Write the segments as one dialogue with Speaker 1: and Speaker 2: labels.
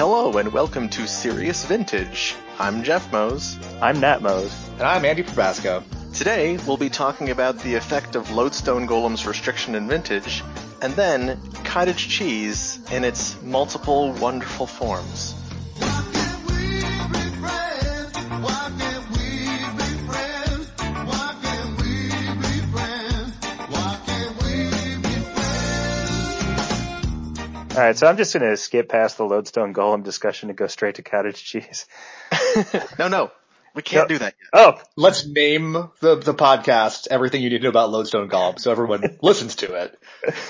Speaker 1: Hello and welcome to Serious Vintage. I'm Jeff Mose.
Speaker 2: I'm Nat Mose.
Speaker 3: And I'm Andy Probasco.
Speaker 1: Today we'll be talking about the effect of Lodestone Golem's restriction in Vintage, and then cottage cheese in its multiple wonderful forms.
Speaker 2: All right, so I'm just going to skip past the Lodestone Golem discussion and go straight to cottage cheese.
Speaker 1: no, no, we can't
Speaker 2: No.
Speaker 1: do that yet.
Speaker 2: Oh,
Speaker 3: Let's name the, the podcast everything you need to know about Lodestone Golem so everyone listens to it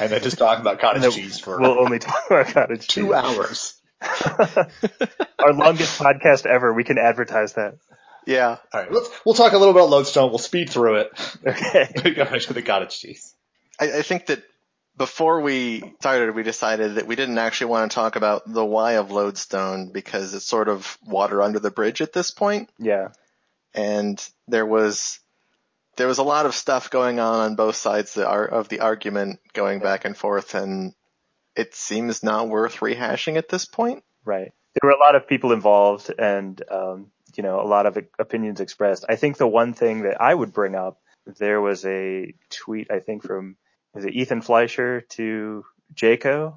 Speaker 3: and then just talk about cottage cheese for
Speaker 2: we'll only talk about cottage cheese.
Speaker 3: two hours.
Speaker 2: Our longest podcast ever. We can advertise that.
Speaker 1: Yeah,
Speaker 3: All right, let's, we'll talk a little about Lodestone. We'll speed through it.
Speaker 2: Okay.
Speaker 3: We go right to the cottage cheese.
Speaker 1: I, I think that before we started, we decided that we didn't actually want to talk about the why of Lodestone because it's sort of water under the bridge at this point.
Speaker 2: Yeah.
Speaker 1: and there was there was a lot of stuff going on on both sides of the argument going back and forth and it seems not worth rehashing at this point.
Speaker 2: Right. There were a lot of people involved and, um, you know, a lot of opinions expressed. I think the one thing that I would bring up, there was a tweet, I think from, was it Ethan Fleischer to Jaco,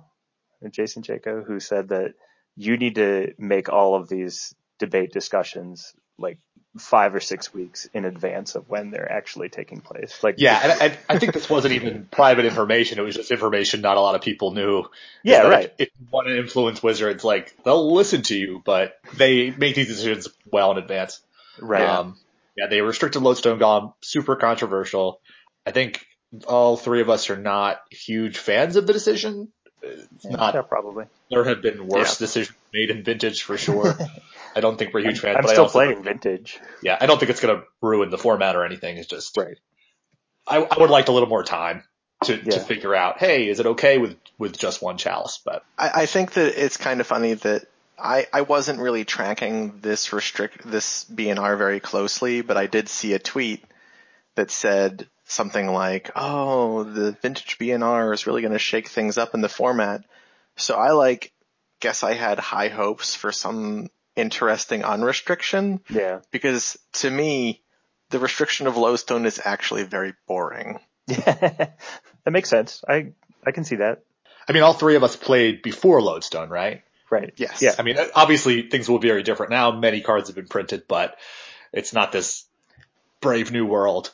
Speaker 2: Jason Jaco, who said that you need to make all of these debate discussions like five or six weeks in advance of when they're actually taking place. Like,
Speaker 3: Yeah, and I, I think this wasn't even private information. It was just information not a lot of people knew.
Speaker 2: Yeah, right.
Speaker 3: If you want to influence Wizards, like they'll listen to you, but they make these decisions well in advance.
Speaker 2: Right.
Speaker 3: Um, yeah, they restricted Lodestone Golem, super controversial. I think all three of us are not huge fans of the decision. It's not,
Speaker 2: yeah, probably.
Speaker 3: there have been worse
Speaker 1: Yeah.
Speaker 3: decisions made in vintage for sure. I don't think we're huge fans,
Speaker 2: I'm
Speaker 3: but
Speaker 2: still
Speaker 3: also,
Speaker 2: playing vintage.
Speaker 3: yeah, I don't think it's going to ruin the format or anything. It's just,
Speaker 2: Right.
Speaker 3: I, I would like a little more time to, to figure out, hey, is it okay with, with just one chalice? But
Speaker 1: I, I think that it's kind of funny that I, I wasn't really tracking this restrict this BNR very closely, but I did see a tweet that said something like, "Oh, the vintage BNR is really going to shake things up in the format." So I like guess I had high hopes for some interesting unrestriction
Speaker 2: Yeah.
Speaker 1: because to me the restriction of Lodestone is actually very boring.
Speaker 2: Yeah, that makes sense. I I can see that.
Speaker 3: I mean, all three of us played before Lodestone, right?
Speaker 2: Right.
Speaker 1: Yes.
Speaker 2: Yeah.
Speaker 3: I mean, obviously things will be very different now. Many cards have been printed, but it's not this brave new world.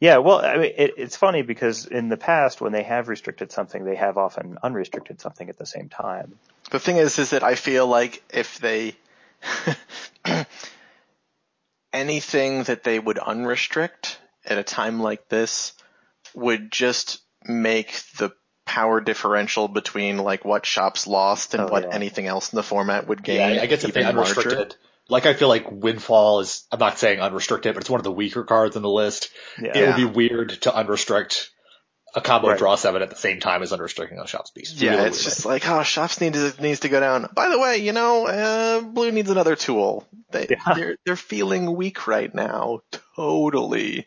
Speaker 2: Yeah. Well, I mean, it, it's funny because in the past, when they have restricted something, they have often unrestricted something at the same time.
Speaker 1: The thing is, is that I feel like if they anything that they would unrestrict at a time like this would just make the power differential between like what shops lost and
Speaker 2: Oh,
Speaker 1: what
Speaker 2: yeah.
Speaker 1: anything else in the format would gain.
Speaker 3: Yeah, I guess if they
Speaker 1: even larger.
Speaker 3: Like I feel like Windfall is, I'm not saying unrestricted, but it's one of the weaker cards in the list.
Speaker 2: Yeah.
Speaker 3: It would be weird to unrestrict a combo
Speaker 2: Right.
Speaker 3: draw seven at the same time as unrestricting a shop's beast.
Speaker 1: Yeah,
Speaker 3: Really
Speaker 1: it's just like, oh, shops need to, needs to go down. By the way, you know, uh, blue needs another tool. They,
Speaker 2: Yeah.
Speaker 1: they're, they're feeling weak right now. Totally.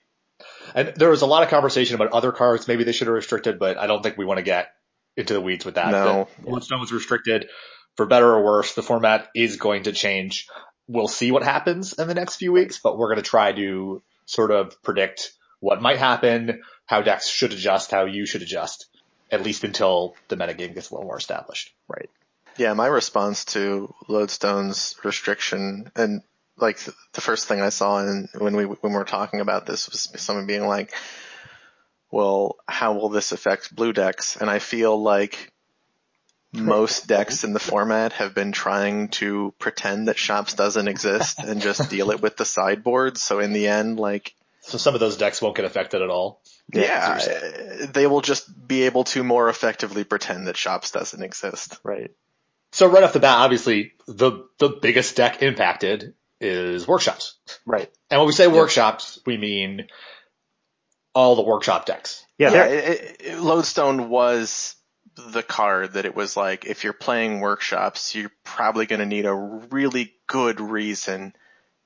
Speaker 3: And there was a lot of conversation about other cards. Maybe they should have restricted, but I don't think we want to get into the weeds with that.
Speaker 1: No.
Speaker 3: The Lodestone was restricted for better or worse. The format is going to change. We'll see what happens in the next few weeks, but we're going to try to sort of predict what might happen, how decks should adjust, how you should adjust, at least until the metagame gets a little more established.
Speaker 2: Right.
Speaker 1: Yeah, my response to Lodestone's restriction and like th- the first thing I saw in, when we when we were talking about this was someone being like, "Well, how will this affect blue decks?" And I feel like most decks in the format have been trying to pretend that shops doesn't exist and just deal it with the sideboard. So in the end, like
Speaker 3: So some of those decks won't get affected at all.
Speaker 1: yeah,
Speaker 3: that's what
Speaker 1: uh, they will just be able to more effectively pretend that shops doesn't exist.
Speaker 2: Right.
Speaker 3: So right off the bat, obviously the, the biggest deck impacted is workshops.
Speaker 2: Right.
Speaker 3: And when we say workshops, we mean all the workshop decks.
Speaker 2: Yeah.
Speaker 1: yeah, it, it, Lodestone was the card that it was like, if you're playing workshops, you're probably going to need a really good reason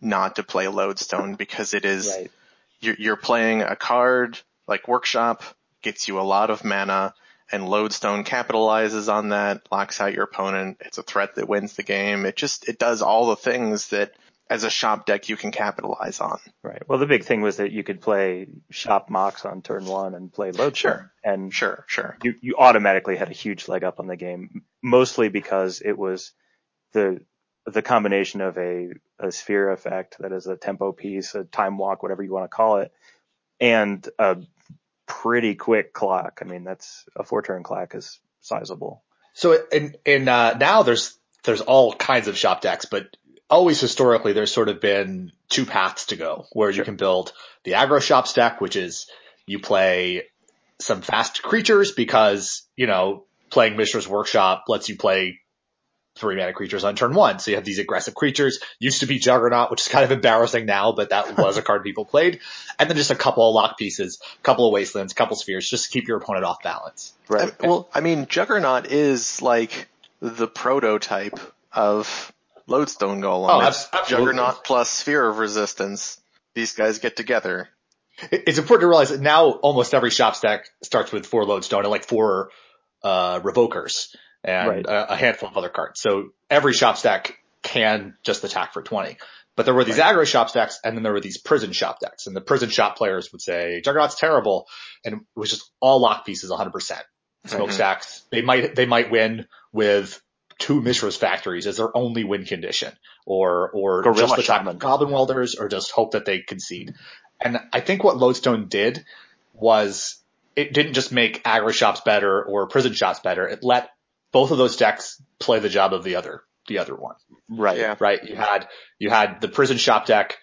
Speaker 1: not to play Lodestone because it is,
Speaker 2: Right.
Speaker 1: you're, you're playing a card like workshop, gets you a lot of mana, and Lodestone capitalizes on that, locks out your opponent. It's a threat that wins the game. It just, it does all the things that as a shop deck you can capitalize on.
Speaker 2: Right. Well, the big thing was that you could play shop Mox on turn one and play load.
Speaker 1: Sure.
Speaker 2: And
Speaker 1: Sure, sure.
Speaker 2: you, you automatically had a huge leg up on the game, mostly because it was the, the combination of a, a sphere effect that is a tempo piece, a time walk, whatever you want to call it, and a pretty quick clock. I mean, that's a four turn clock is sizable.
Speaker 3: So and in uh, now there's there's all kinds of shop decks, but always historically there's sort of been two paths to go where you can build the aggro shops deck, which is you play some fast creatures because you know playing Mishra's Workshop lets you play three mana creatures on turn one. So you have these aggressive creatures. Used to be Juggernaut, which is kind of embarrassing now, but that was a card people played. And then just a couple of lock pieces, a couple of wastelands, couple of spheres, just to keep your opponent off balance.
Speaker 1: I- well, I mean, Juggernaut is like the prototype of Lodestone Golem.
Speaker 3: Oh,
Speaker 1: It's
Speaker 3: absolutely.
Speaker 1: Juggernaut plus Sphere of Resistance. These guys get together.
Speaker 3: It's important to realize that now almost every shop stack starts with four lodestone and like four uh, revokers and
Speaker 2: Right.
Speaker 3: a, a handful of other cards. So every shop stack can just attack for 20. But there were these aggro shop stacks and then there were these prison shop decks and the prison shop players would say Juggernaut's terrible and it was just all lock pieces 100%. Smokestacks. They might, they might win with two Mishra's factories as their only win condition or, or
Speaker 2: Gorilla
Speaker 3: just attack
Speaker 2: Shaman.
Speaker 3: goblin welders or just hope that they concede. And I think what Lodestone did was it didn't just make aggro shops better or prison shops better. It let both of those decks play the job of the other, the other one,
Speaker 2: Right.
Speaker 1: Yeah.
Speaker 3: right? You had, you had the prison shop deck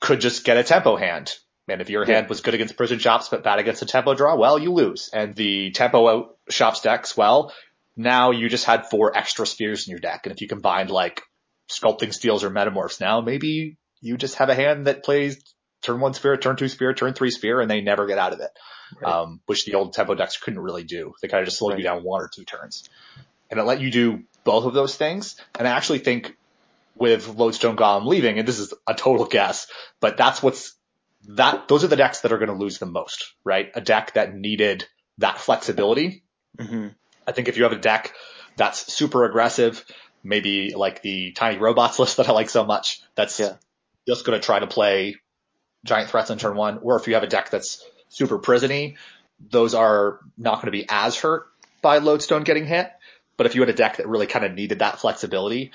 Speaker 3: could just get a tempo hand. And if your
Speaker 2: Yeah.
Speaker 3: hand was good against prison shops, but bad against a tempo draw, well, you lose. And the tempo out shops decks, well, now you just had four extra spheres in your deck. And if you combined like sculpting steels or metamorphs now, maybe you just have a hand that plays turn one sphere, turn two sphere, turn three sphere, and they never get out of it.
Speaker 2: Right.
Speaker 3: Um, which the old tempo decks couldn't really do. They kind of just slowed you down one or two turns. And it let you do both of those things. And I actually think with Lodestone Golem leaving, and this is a total guess, but that's what's that, those are the decks that are going to lose the most, right? A deck that needed that flexibility.
Speaker 2: hmm
Speaker 3: I think if you have a deck that's super aggressive, maybe like the tiny robots list that I like so much, that's
Speaker 2: Yeah.
Speaker 3: just going to try to play giant threats on turn one, or if you have a deck that's super prisony, those are not going to be as hurt by Lodestone getting hit. But if you had a deck that really kind of needed that flexibility,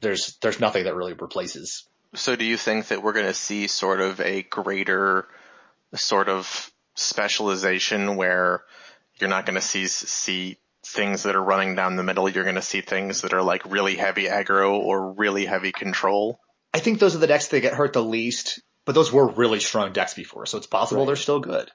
Speaker 3: there's there's nothing that really replaces.
Speaker 1: So do you think that we're going to see sort of a greater sort of specialization where you're not going to see see things that are running down the middle. You're going to see things that are like really heavy aggro or really heavy control.
Speaker 3: I think those are the decks that get hurt the least, but those were really strong decks before, so it's possible
Speaker 2: Right.
Speaker 3: they're still good.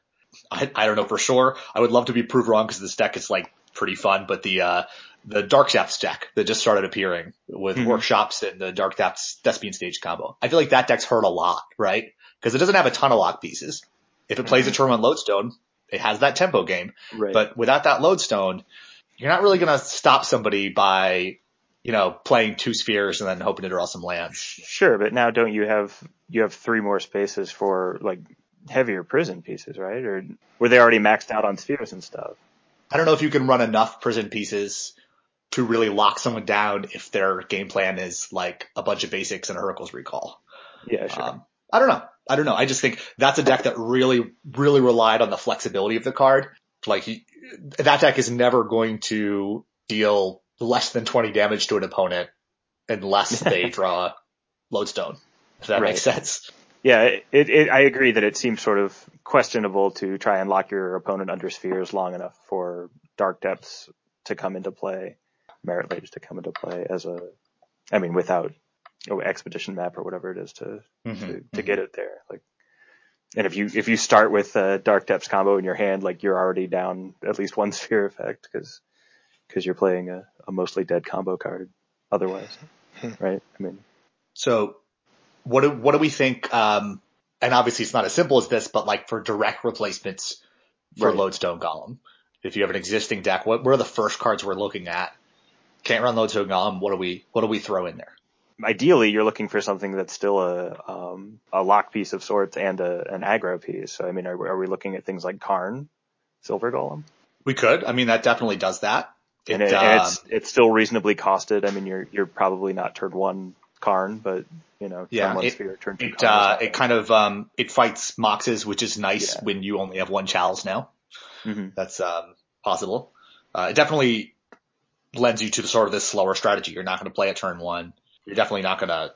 Speaker 3: I, I don't know for sure. I would love to be proved wrong because this deck is like pretty fun, but the, uh, the Dark Depths deck that just started appearing with
Speaker 2: Mhm.
Speaker 3: workshops and the Dark Depths Thespian stage combo. I feel like that deck's hurt a lot, right? Because it doesn't have a ton of lock pieces. If it plays a turn on lodestone, it has that tempo game.
Speaker 2: Right.
Speaker 3: But without that lodestone, you're not really going to stop somebody by, you know, playing two spheres and then hoping to draw some lands.
Speaker 2: Sure, but now don't you have you have three more spaces for like heavier prison pieces, right? Or were they already maxed out on spheres and stuff?
Speaker 3: I don't know if you can run enough prison pieces to really lock someone down if their game plan is like a bunch of basics and a Hurkyl's Recall.
Speaker 2: Yeah, sure.
Speaker 3: Um, I don't know. I don't know. I just think that's a deck that really, really relied on the flexibility of the card. Like that deck is never going to deal less than 20 damage to an opponent unless they draw lodestone. If that makes sense.
Speaker 2: yeah, it, it, it, I agree that it seems sort of questionable to try and lock your opponent under spheres long enough for dark depths to come into play, Marit Lage to come into play as a, I mean, without oh, expedition map or whatever it is to mm-hmm, to, to mm-hmm. get it there. Like, and if you if you start with a dark depths combo in your hand, like you're already down at least one sphere effect because because you're playing a, a mostly dead combo card otherwise,
Speaker 1: Hmm.
Speaker 2: right? I mean,
Speaker 3: So what do, what do we think? Um, and obviously it's not as simple as this, but like for direct replacements for
Speaker 2: Right.
Speaker 3: Lodestone Golem, if you have an existing deck, what, what are the first cards we're looking at? Can't run Lodestone Golem. What do we, what do we throw in there?
Speaker 2: Ideally you're looking for something that's still a um, a lock piece of sorts and a, an aggro piece. So I mean, are, we- are we looking at things like Karn, Silver Golem?
Speaker 3: We could. I mean, that definitely does that.
Speaker 2: and, it, and it's um, it's still reasonably costed. I mean, you're you're probably not turn one Karn, but you know,
Speaker 3: yeah, it,
Speaker 2: sphere, turn two
Speaker 3: it, uh, it kind of um it fights Moxes, which is nice yeah. when you only have one Chalice now.
Speaker 2: Mm-hmm.
Speaker 3: That's um possible. Uh, it definitely lends you to the sort of this slower strategy. You're not going to play at turn one. You're definitely not going to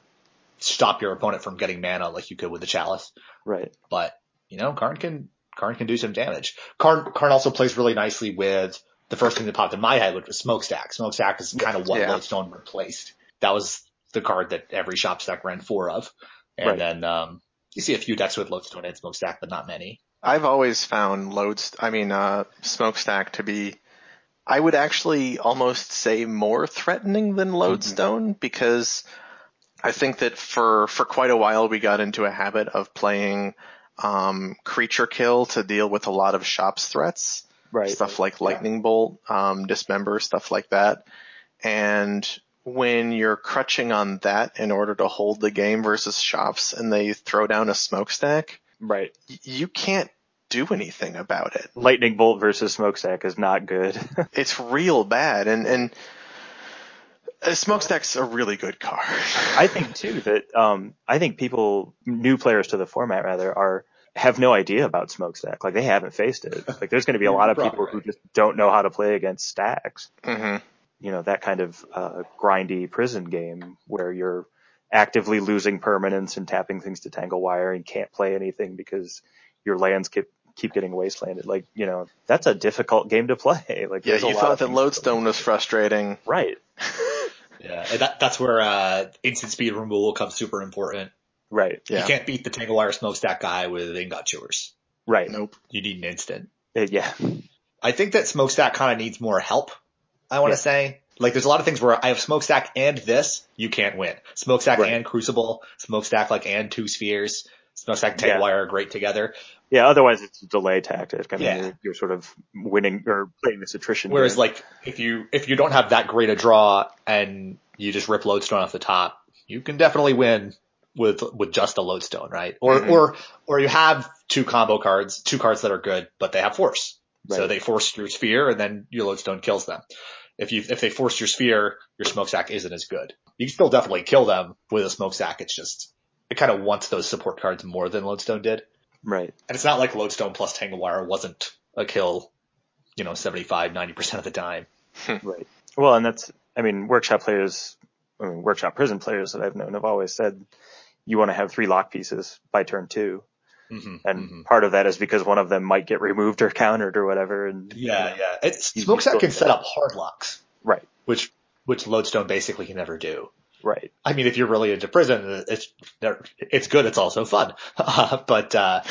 Speaker 3: stop your opponent from getting mana like you could with the Chalice.
Speaker 2: Right.
Speaker 3: But you know, Karn can Karn can do some damage. Karn Karn also plays really nicely with the first thing that popped in my head, which was Smokestack. Smokestack is kind of what yeah. Lodestone replaced. That was the card that every shop stack ran four of. And right. then um, you see a few decks with Lodestone and Smokestack, but not many.
Speaker 1: I've always found loads, I mean, uh, Smokestack to be, I would actually almost say more threatening than. Lodestone mm-hmm. because I think that for, for quite a while we got into a habit of playing, um, creature kill to deal with a lot of shops threats.
Speaker 2: Right.
Speaker 1: Stuff like lightning yeah. bolt, um, dismember, stuff like that. And when you're crutching on that in order to hold the game versus shops and they throw down a smokestack,
Speaker 2: right?
Speaker 1: You can't do anything about it.
Speaker 2: Lightning bolt versus smokestack is not good.
Speaker 1: it's real bad, and and a smokestack's a really good card.
Speaker 2: I think too that um I think people new players to the format rather are have no idea about smokestack. Like they haven't faced it. Like there's going to be a lot of people who just don't know how to play against Stax.
Speaker 1: Mm-hmm
Speaker 2: you know, that kind of uh, grindy prison game where you're actively losing permanence and tapping things to tangle wire and can't play anything because your lands keep keep getting wastelanded. Like, you know, that's a difficult game to play. Like,
Speaker 1: yeah, you thought that Lodestone was frustrating,
Speaker 2: right?
Speaker 3: yeah, that, that's where uh, instant speed removal comes super important.
Speaker 2: Right.
Speaker 3: Yeah. You can't beat the tangle wire smokestack guy with ingot chewers.
Speaker 2: Right.
Speaker 1: Nope.
Speaker 3: You need an instant.
Speaker 2: Uh, yeah.
Speaker 3: I think that smokestack kind of needs more help I want to yeah. say. Like there's a lot of things where I have smokestack and this, you can't win. Smokestack right. and crucible, smokestack like and two spheres, smokestack and yeah. wire are great together.
Speaker 2: Yeah, otherwise it's a delay tactic. I mean, yeah. you're, you're, sort of winning or playing this attrition.
Speaker 3: Whereas
Speaker 2: game.
Speaker 3: like if you if you don't have that great a draw and you just rip lodestone off the top, you can definitely win with with just a lodestone, right? Or mm-hmm. or or you have two combo cards, two cards that are good, but they have force. Right. So they force your sphere and then your lodestone kills them if you if they force your sphere, your smokestack isn't as good. You can still definitely kill them with a smokestack. It's just it kind of wants those support cards more than Lodestone did.
Speaker 2: Right.
Speaker 3: And it's not like Lodestone plus Tangle Wire wasn't a kill, you know, 75, 90% of the time.
Speaker 2: right. Well, and that's, I mean, workshop players, I mean, workshop prison players that I've known have always said you want to have three lock pieces by turn 2
Speaker 3: mm-hmm,
Speaker 2: and
Speaker 3: mm-hmm.
Speaker 2: part of that is because one of them might get removed or countered or whatever. And
Speaker 3: yeah, you know, yeah, it's Smokestack can set up hard locks,
Speaker 2: right?
Speaker 3: Which which Lodestone basically can never do.
Speaker 2: Right.
Speaker 3: I mean, if you're really into prison, it's it's good. It's also fun, but uh,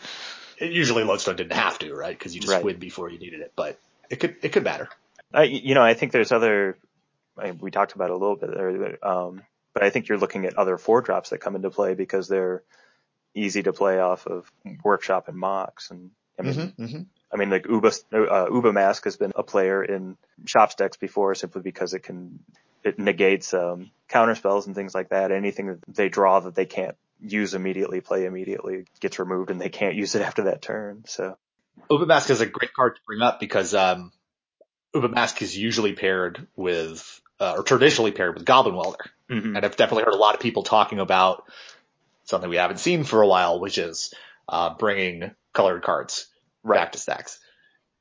Speaker 3: usually Lodestone didn't have to, right? Because you just right. win before you needed it. But it could it could matter.
Speaker 2: Uh, you know, I think there's other. I mean, we talked about it a little bit there, um, but I think you're looking at other four drops that come into play because they're easy to play off of workshop and mocks And I mean,
Speaker 3: mm-hmm, mm-hmm.
Speaker 2: I mean, like Uba, uh, Uba Mask has been a player in shop decks before simply because it can, it negates, um, counter spells and things like that. Anything that they draw that they can't use immediately, play immediately gets removed and they can't use it after that turn. So.
Speaker 3: Uba Mask is a great card to bring up because, um, Uba Mask is usually paired with, uh, or traditionally paired with Goblin Welder.
Speaker 2: Mm-hmm.
Speaker 3: And I've definitely heard a lot of people talking about something we haven't seen for a while, which is uh, bringing colored cards right. back to Stax,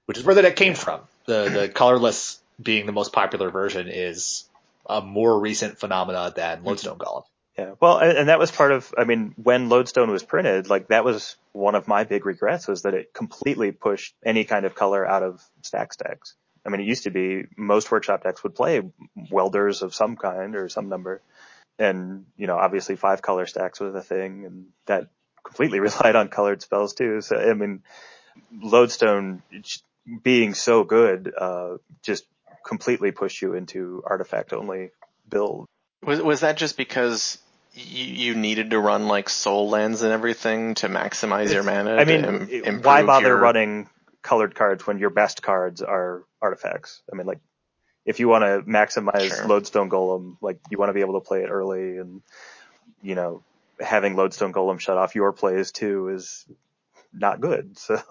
Speaker 3: which is where the deck came from. The the colorless being the most popular version is a more recent phenomena than mm-hmm. Lodestone Golem.
Speaker 2: Yeah, well, and that was part of, I mean, when Lodestone was printed, like that was one of my big regrets was that it completely pushed any kind of color out of stack stacks. I mean, it used to be most workshop decks would play welders of some kind or some number and you know obviously five color Stax was a thing and that completely relied on colored spells too so i mean lodestone being so good uh just completely push you into artifact only build
Speaker 1: was was that just because you, you needed to run like Sol lands and everything to maximize it's, your mana
Speaker 2: i mean why bother your... running colored cards when your best cards are artifacts i mean like if you want to maximize sure. Lodestone Golem, like you want to be able to play it early and, you know, having Lodestone Golem shut off your plays too is not good. So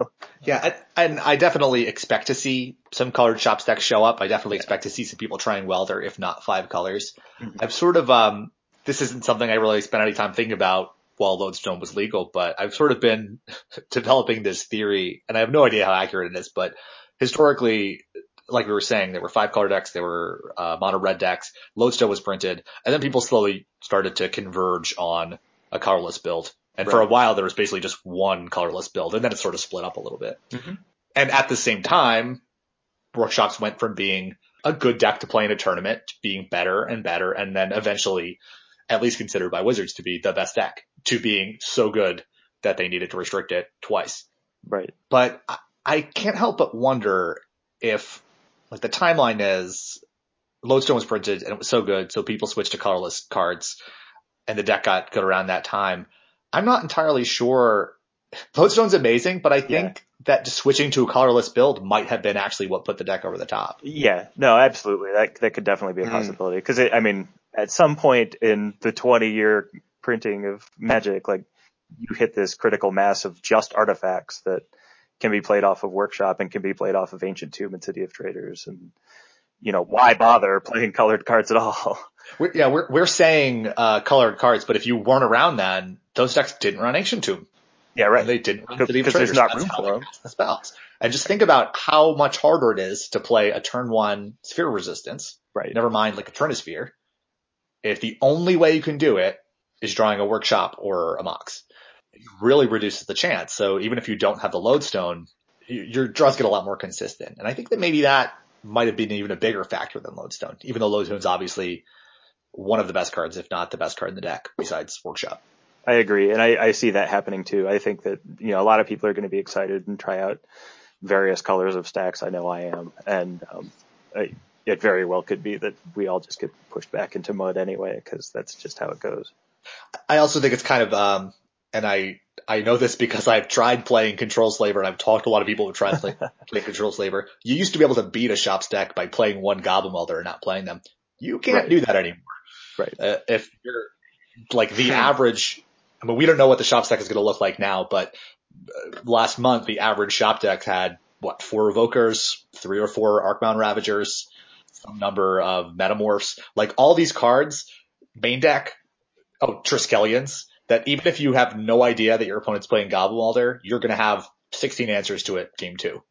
Speaker 3: Yeah, I, and I definitely expect to see some colored shop decks show up. I definitely expect to see some people trying welder, if not five colors.
Speaker 2: Mhm.
Speaker 3: I've sort of um this isn't something I really spent any time thinking about while Lodestone was legal, but I've sort of been developing this theory, and I have no idea how accurate it is, but historically, like we were saying, there were five color decks, there were uh, mono red decks, Lodestone was printed, and then people slowly started to converge on a colorless build. And for a while, there was basically just one colorless build, and then it sort of split up a little bit.
Speaker 2: Mhm.
Speaker 3: And at the same time, workshops went from being a good deck to play in a tournament to being better and better, and then eventually, at least considered by Wizards to be the best deck, to being so good that they needed to restrict it twice.
Speaker 2: right.
Speaker 3: But I, I can't help but wonder if, like, the timeline is Lodestone was printed and it was so good, so people switched to colorless cards, and the deck got good around that time. I'm not entirely sure. Lodestone's amazing, but I think that just switching to a colorless build might have been actually what put the deck over the top.
Speaker 2: Yeah, no, absolutely. That that could definitely be a
Speaker 1: Hmm.
Speaker 2: possibility because I mean, at some point in the 20 year printing of Magic, like you hit this critical mass of just artifacts that can be played off of Workshop and can be played off of Ancient Tomb and City of Traders, and you know why bother playing colored cards at all?
Speaker 3: We're, yeah, we're we're saying uh, colored cards, but if you weren't around then, those decks didn't run Ancient Tomb.
Speaker 2: yeah,
Speaker 3: And
Speaker 2: right.
Speaker 3: they didn't run
Speaker 2: Because-
Speaker 3: City of
Speaker 2: because there's not room for
Speaker 3: them. the spells. And just think about how much harder it is to play a turn one sphere resistance.
Speaker 2: Right.
Speaker 3: Never mind like a Trinisphere. If the only way you can do it is drawing a workshop or a mox, it really reduces the chance. So even if you don't have the lodestone, your draws get a lot more consistent. And I think that maybe that might have been even a bigger factor than lodestone, even though lodestone's obviously one of the best cards, if not the best card in the deck besides workshop.
Speaker 2: I agree, and I, I see that happening too. I think that you know a lot of people are going to be excited and try out various colors of Stax. I know I am, and um, I, it very well could be that we all just get pushed back into mud anyway because that's just how it goes.
Speaker 3: I also think it's kind of, um, and I, I know this because I've tried playing Control Slaver and I've talked to a lot of people who tried to play, Control Slaver. You used to be able to beat a shop stack by playing one Goblin Welder and not playing them. You can't
Speaker 2: Right.
Speaker 3: do that anymore.
Speaker 2: Right.
Speaker 3: Uh, if you're like the average, I mean, we don't know what the shop stack is going to look like now, but uh, last month the average shop deck had what four evokers, three or four Arcbound Ravagers, some number of Metamorphs, like all these cards, main deck, oh Triskelions, that even if you have no idea that your opponent's playing Goblin Welder, you're going to have 16 answers to it game two.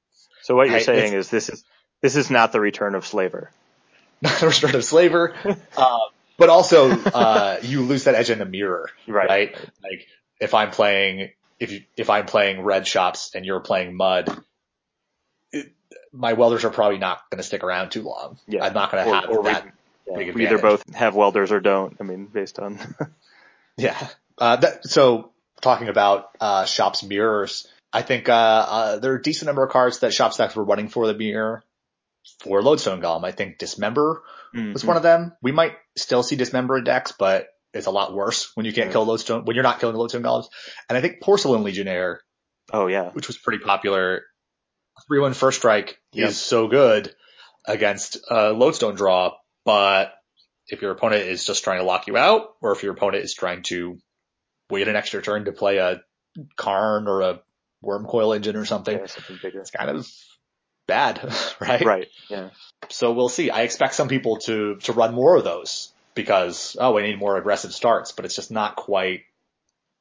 Speaker 2: So what you're
Speaker 3: I-
Speaker 2: saying is this is this is not the return of Slaver.
Speaker 3: Not a restorative slaver, uh, but also uh, you lose that edge in the mirror.
Speaker 2: Right.
Speaker 3: right? Like if I'm playing, if you, if I'm playing red shops and you're playing mud, it, my welders are probably not going to stick around too long.
Speaker 2: Yeah.
Speaker 3: I'm not going to have
Speaker 2: or we-
Speaker 3: that.
Speaker 2: Yeah,
Speaker 3: Big
Speaker 2: we either both have welders or don't. I mean, based on
Speaker 3: Yeah. Uh, that, so talking about, uh, shops mirrors, I think, uh, uh, there are a decent number of cards that shop stacks were running for the mirror for Lodestone Golem. I think Dismember was
Speaker 2: Mhm.
Speaker 3: one of them. We might still see Dismember in decks, but it's a lot worse when you can't
Speaker 2: Yeah.
Speaker 3: kill Lodestone, when you're not killing the Lodestone Golems. And I think Porcelain Legionnaire
Speaker 2: Oh yeah,
Speaker 3: which was pretty popular. Three one first strike
Speaker 2: Yep.
Speaker 3: is so good against a lodestone draw, but if your opponent is just trying to lock you out, or if your opponent is trying to wait an extra turn to play a Karn or a Wurmcoil Engine or something,
Speaker 2: yeah, something bigger.
Speaker 3: it's kind of bad, right?
Speaker 2: Right. Yeah.
Speaker 3: So we'll see. I expect some people to to run more of those because oh, we need more aggressive starts, but it's just not quite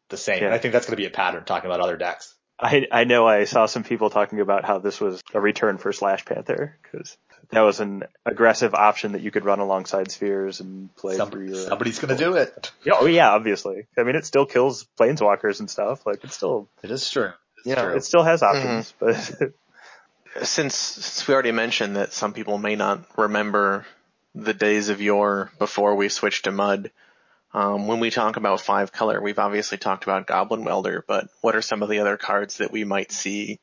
Speaker 3: the same.
Speaker 2: Yeah.
Speaker 3: And I think that's going to be a pattern talking about other decks.
Speaker 2: I I know I saw some people talking about how this was a return for Slash Panther because that was an aggressive option that you could run alongside spheres and play
Speaker 3: Some-
Speaker 2: through your.
Speaker 3: somebody's going to do it.
Speaker 2: Yeah, oh yeah, obviously. I mean, it still kills planeswalkers and stuff. Like it's still,
Speaker 3: It is true. It's
Speaker 2: you know,
Speaker 3: true.
Speaker 2: it still has options, but
Speaker 1: since since we already mentioned that some people may not remember the days of yore before we switched to mud, um, when we talk about five color, we've obviously talked about Goblin Welder, but what are some of the other cards that we might see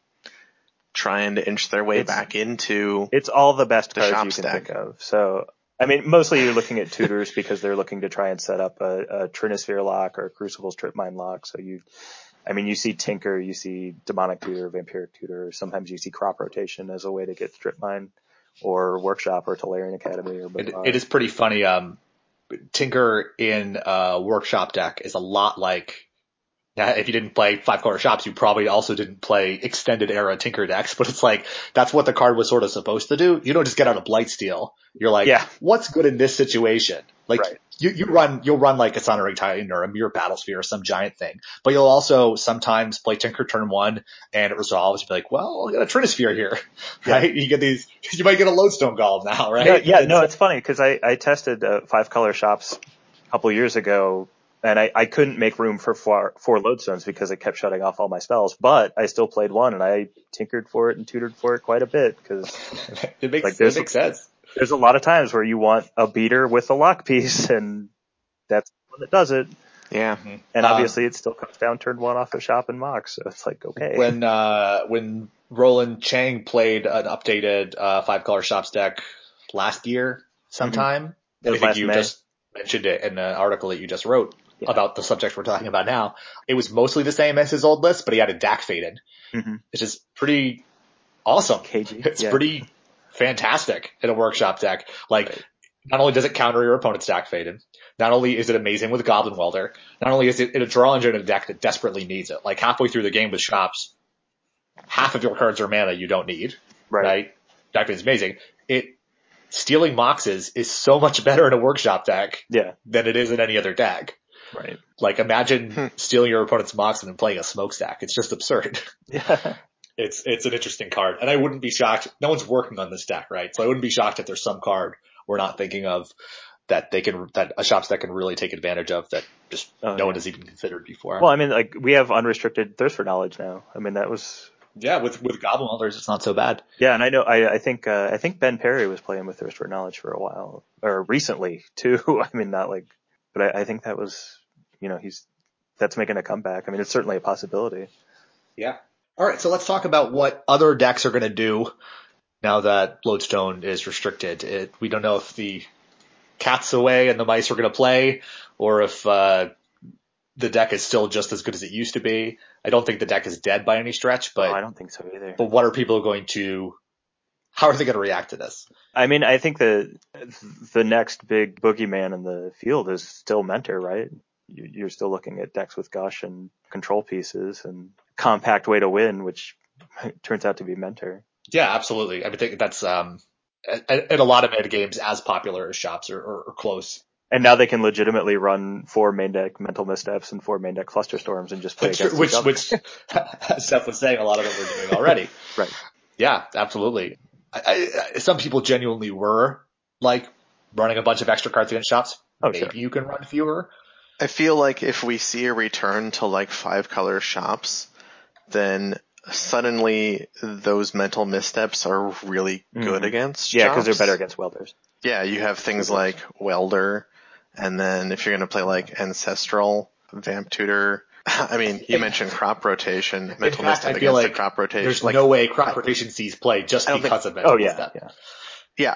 Speaker 1: trying to inch their way
Speaker 2: It's-
Speaker 1: back into?
Speaker 2: it's all the best
Speaker 1: The
Speaker 2: cards
Speaker 1: shop
Speaker 2: you can
Speaker 1: stack.
Speaker 2: think of. So, I mean, mostly you're looking at tutors because they're looking to try and set up a, a Trinisphere lock or a Crucible Strip Mine lock. So you, I mean, you see Tinker, you see Demonic Tutor, Vampiric Tutor. Sometimes you see Crop Rotation as a way to get Strip Mine, or Workshop, or Tolarian Academy, or
Speaker 3: It, it is pretty funny. Um, Tinker in uh, Workshop deck is a lot like Now, if you didn't play five color shops, you probably also didn't play extended era Tinker decks, but it's like, that's what the card was sort of supposed to do. You don't just get out a Blightsteel. You're like,
Speaker 2: Yeah.
Speaker 3: what's good in this situation? Like,
Speaker 2: Right.
Speaker 3: you, you run, you'll run like a Sundering Titan or a Myr Battlesphere or some giant thing, but you'll also sometimes play Tinker turn one and it resolves. You'll be like, well, I'll get a Trinisphere here, right? You get these, you might get a Lodestone Golem now, right?
Speaker 2: No, yeah,
Speaker 3: It's-
Speaker 2: no, it's funny because I, I tested uh, five color shops a couple years ago and I, I couldn't make room for four, four lodestones because it kept shutting off all my spells, but I still played one and I tinkered for it and tutored for it quite a bit because
Speaker 3: it makes,
Speaker 2: Like,
Speaker 3: it
Speaker 2: there's-
Speaker 3: makes sense.
Speaker 2: there's a lot of times where you want a beater with a lock piece and that's the one that does it.
Speaker 1: Yeah.
Speaker 2: And
Speaker 3: Um,
Speaker 2: obviously it still comes down turn one off the shop and mock. So it's like, okay.
Speaker 3: when uh when Roland Chang played an updated uh five color shops deck last year sometime.
Speaker 2: It
Speaker 3: I think
Speaker 2: last
Speaker 3: you
Speaker 2: May.
Speaker 3: just mentioned it in an article that you just wrote
Speaker 2: Yeah.
Speaker 3: about the subject we're talking about now. It was mostly the same as his old list, but he added Dack Fayden,
Speaker 2: Mhm.
Speaker 3: which is pretty awesome.
Speaker 2: Cagey.
Speaker 3: It's
Speaker 2: yeah.
Speaker 3: pretty fantastic in a workshop deck. Like, not only does it counter your opponent's Dack Fayden, not only is it amazing with Goblin Welder, not only is it in a draw engine in a deck that desperately needs it. Like halfway through the game with shops, half of your cards are mana you don't need,
Speaker 2: right.
Speaker 3: right? Dack Fayden's amazing. It, stealing moxes is so much better in a workshop deck
Speaker 2: Yeah.
Speaker 3: than it is in any other deck.
Speaker 2: Right.
Speaker 3: Like imagine
Speaker 1: Hmm.
Speaker 3: stealing your opponent's mox and then playing a smokestack. It's just absurd.
Speaker 2: Yeah.
Speaker 3: It's it's an interesting card, and I wouldn't be shocked. No one's working on this deck, right? So I wouldn't be shocked if there's some card we're not thinking of that they can that a shops that can really take advantage of that just
Speaker 2: Oh,
Speaker 3: no one has even considered before.
Speaker 2: Well, I mean, like we have unrestricted thirst for knowledge now. I mean, that was
Speaker 3: yeah, with with Goblin Welders, it's not so bad.
Speaker 2: Yeah, and I know I, I think uh, I think Ben Perry was playing with Thirst for Knowledge for a while, or recently too. I mean, not like, but I, I think that was, you know, he's that's making a comeback. I mean, it's certainly a possibility.
Speaker 3: Yeah. All right, so let's talk about what other decks are going to do now that Lodestone is restricted. It, we don't know if the cat's away and the mice are going to play, or if uh, the deck is still just as good as it used to be. I don't think the deck is dead by any stretch, but
Speaker 2: oh, I don't think so either.
Speaker 3: but what are people going to? How are they going to react to this?
Speaker 2: I mean, I think the the next big boogeyman in the field is still Mentor, right? You- You're still looking at decks with Gush and control pieces and compact way to win, which turns out to be Mentor.
Speaker 3: Yeah, absolutely. I mean, think that's um, in in a lot of meta games as popular as shops or, or, or close.
Speaker 2: And now they can legitimately run four main deck mental missteps and four main deck Flusterstorms and just play against
Speaker 3: which
Speaker 2: each other.
Speaker 3: which as Seth was saying, a lot of them were doing already.
Speaker 2: Right.
Speaker 3: Yeah, absolutely. I, I, some people genuinely were like running a bunch of extra cards against shops.
Speaker 2: Oh,
Speaker 3: Maybe
Speaker 2: sure.
Speaker 3: you can run fewer.
Speaker 1: I feel like if we see a return to like five color shops, then suddenly those mental missteps are really good
Speaker 2: Mhm.
Speaker 1: against
Speaker 2: Yeah, because they're better against welders.
Speaker 1: Yeah, you have things like Welder, and then if you're going to play like Ancestral, Vamp Tutor. I mean, you mentioned crop rotation, mental
Speaker 3: fact,
Speaker 1: misstep
Speaker 3: feel
Speaker 1: against
Speaker 3: like
Speaker 1: the crop rotation.
Speaker 3: There's
Speaker 1: like,
Speaker 3: no way crop rotation sees play just because of mental
Speaker 2: Oh yeah,
Speaker 3: misstep.
Speaker 2: yeah.
Speaker 1: yeah,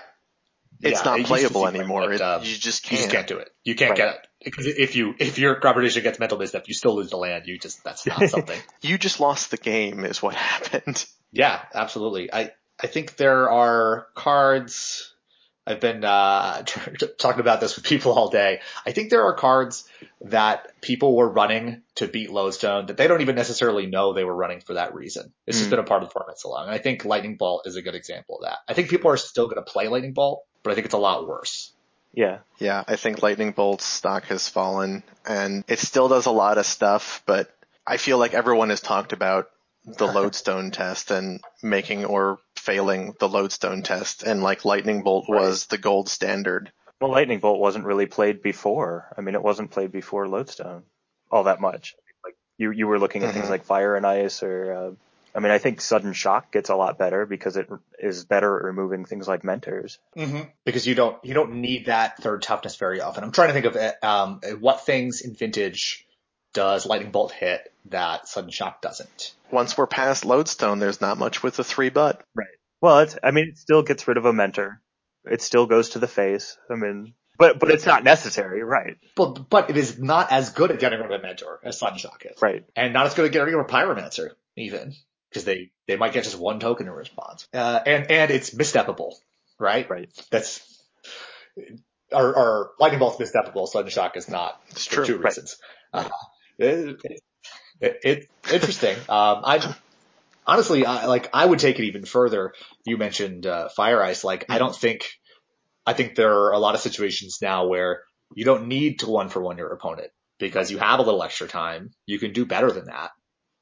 Speaker 1: it's
Speaker 3: Yeah,
Speaker 1: not
Speaker 3: to
Speaker 1: playable
Speaker 3: play,
Speaker 1: anymore. It-
Speaker 3: um,
Speaker 1: you just
Speaker 3: You
Speaker 1: can't.
Speaker 3: just can't do it. You can't
Speaker 2: Right.
Speaker 3: get it. Because if you, if your crop rotation gets mental misstep, you still lose the land. You just, that's not something.
Speaker 1: You just lost the game, is what happened.
Speaker 3: Yeah, absolutely. I I think there are cards. I've been uh, talking about this with people all day. I think there are cards that people were running to beat Lodestone that they don't even necessarily know they were running for that reason. It's just
Speaker 2: Mm.
Speaker 3: been a part of the format so long. And I think Lightning Bolt is a good example of that. I think people are still going to play Lightning Bolt, but I think it's a lot worse.
Speaker 2: Yeah.
Speaker 1: Yeah, I think Lightning Bolt's stock has fallen, and it still does a lot of stuff, but I feel like everyone has talked about the lodestone test and making or failing the lodestone test, and like Lightning Bolt was the gold standard.
Speaker 2: Well, Lightning Bolt wasn't really played before. I mean, it wasn't played before Lodestone all that much. Like you, you were looking at things
Speaker 1: Mhm.
Speaker 2: like Fire and Ice, or uh, I mean, I think Sudden Shock gets a lot better because it is better at removing things like Mentors.
Speaker 3: Mm-hmm. Because you don't you don't need that third toughness very often. I'm trying to think of uh, um, what things in Vintage does Lightning Bolt hit that Sudden Shock doesn't.
Speaker 1: Once we're past lodestone, there's not much with the three butt. Right.
Speaker 2: Well, it's, I mean, it still gets rid of a Mentor. It still goes to the face. I mean, but but it's not necessary, right?
Speaker 3: But but it is not as good at getting rid of a mentor as Sudden Shock is,
Speaker 2: Right.
Speaker 3: and not as good at getting rid of a Pyromancer even because they they might get just one token in response. Uh, and and it's missteppable, right?
Speaker 2: Right.
Speaker 3: That's our, our Lightning Bolt's missteppable. Sudden Shock is not
Speaker 1: It's
Speaker 3: for
Speaker 1: true.
Speaker 3: two
Speaker 2: Right.
Speaker 3: reasons. Uh, it- it, it interesting. Um, I honestly, I, like, I would take it even further. You mentioned uh, fire ice. Like, I don't think. I think there are a lot of situations now where you don't need to one for one your opponent because you have a little extra time. You can do better than that.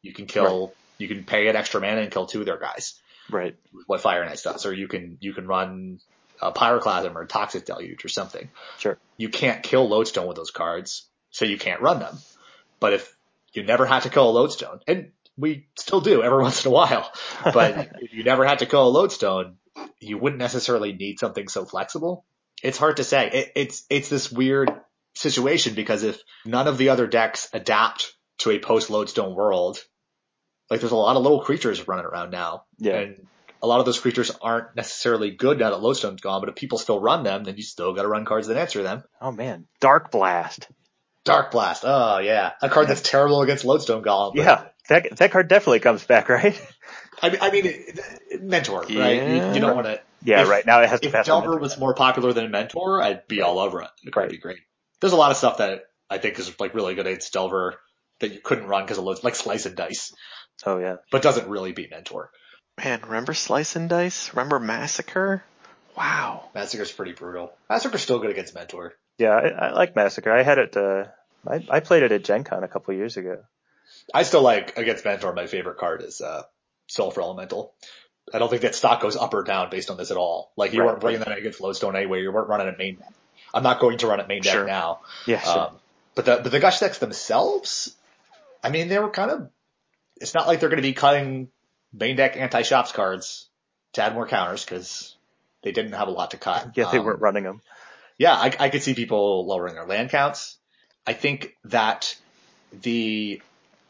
Speaker 3: You can kill. Right. You can pay an extra mana and kill two of their guys.
Speaker 2: Right.
Speaker 3: What Fire and Ice does, or you can you can run a Pyroclasm or a Toxic Deluge or something.
Speaker 2: Sure.
Speaker 3: You can't kill Lodestone with those cards, so you can't run them. But if you never had to kill a Lodestone, and we still do every once in a while, but if you never had to kill a Lodestone, you wouldn't necessarily need something so flexible. It's hard to say. It, it's it's this weird situation because if none of the other decks adapt to a post Lodestone world, like there's a lot of little creatures running around now.
Speaker 2: Yeah.
Speaker 3: And a lot of those creatures aren't necessarily good now that Lodestone's gone, but if people still run them, then you still gotta run cards that answer them.
Speaker 2: Oh man. Dark Blast.
Speaker 3: Dark Blast. Oh yeah. A card that's terrible against Lodestone Golem.
Speaker 2: Yeah. That, that card definitely comes back, right?
Speaker 3: I mean, I mean, Mentor, right? Yeah. You, you, don't want to.
Speaker 2: Yeah, if, right. Now it has to
Speaker 3: if pass. If Delver was more popular than Mentor, I'd be all over it. It would be great. There's a lot of stuff that I think is like really good against Delver that you couldn't run because of loads, like Slice and Dice.
Speaker 2: Oh yeah.
Speaker 3: But doesn't really beat Mentor.
Speaker 1: Man, remember Slice and Dice? Remember Massacre? Wow.
Speaker 3: Massacre's pretty brutal. Massacre's still good against Mentor.
Speaker 2: Yeah, I, I like Massacre. I had it, uh, I, I played it at Gen Con a couple years ago.
Speaker 3: I still like against Mentor. My favorite card is uh, Sulfur Elemental. I don't think that stock goes up or down based on this at all. Like you right, weren't bringing right. that against Lodestone anyway. You weren't running a main deck. I'm not going to run it main deck
Speaker 2: sure.
Speaker 3: now.
Speaker 2: Yeah, sure. Um,
Speaker 3: but the but the gush decks themselves, I mean, they were kind of. It's not like they're going to be cutting main deck anti shops cards to add more counters because they didn't have a lot to cut.
Speaker 2: Yeah, they um, weren't running them.
Speaker 3: Yeah, I, I could see people lowering their land counts. I think that the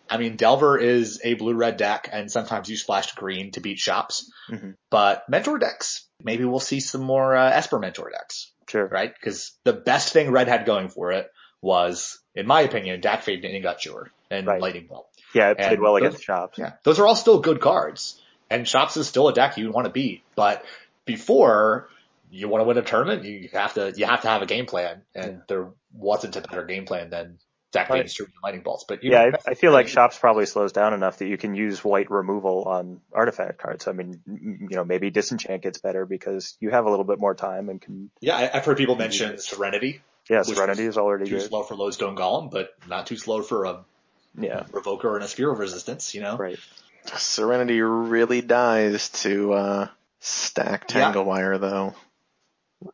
Speaker 3: I mean, Delver is a blue-red deck, and sometimes you splashed green to beat shops.
Speaker 2: Mm-hmm.
Speaker 3: But Mentor decks, maybe we'll see some more uh, Esper Mentor decks.
Speaker 2: Sure.
Speaker 3: Right? Because the best thing Red had going for it was, in my opinion, Dack Fayden and Gutsure and right. Lightning Bolt.
Speaker 2: Yeah, it played and well those, against Shops.
Speaker 3: Yeah, those are all still good cards, and Shops is still a deck you want to beat. But before you want to win a tournament, you have to you have to have a game plan, and yeah. there wasn't a better game plan than Dack Fayden and Lightning Bolts. But
Speaker 2: yeah, I, I, feel like Shops probably slows down enough that you can use white removal on artifact cards. I mean, you know, maybe Disenchant gets better because you have a little bit more time and can.
Speaker 3: Yeah, I've heard people mention Serenity.
Speaker 2: Yeah, Serenity is already
Speaker 3: too
Speaker 2: good.
Speaker 3: slow for Lodestone Golem, but not too slow for a
Speaker 2: yeah
Speaker 3: Revoker and a Sphere of Resistance. You know,
Speaker 2: right.
Speaker 1: Serenity really dies to uh, stack Tanglewire, yeah. though.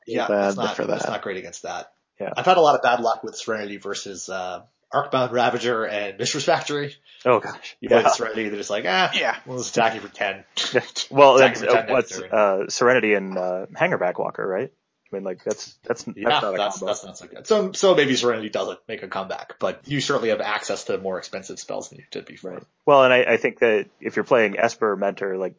Speaker 3: Yeah, bad not, for that. That's not great against that.
Speaker 2: Yeah.
Speaker 3: I've had a lot of bad luck with Serenity versus uh, Arcbound Ravager and Mishra's Factory.
Speaker 2: Oh gosh.
Speaker 3: You yeah. play Serenity, they're just like, ah, yeah, we'll just attack you for 10.
Speaker 2: well, that's, uh, what's, uh, Serenity and, uh, Hangerback Walker, right? I mean, like that's that's that's
Speaker 3: yeah,
Speaker 2: not
Speaker 3: that's, that's not so good. So so maybe Serenity doesn't make a comeback, but you certainly have access to more expensive spells than you did before. Right.
Speaker 2: Well, and I, I think that if you're playing Esper Mentor, like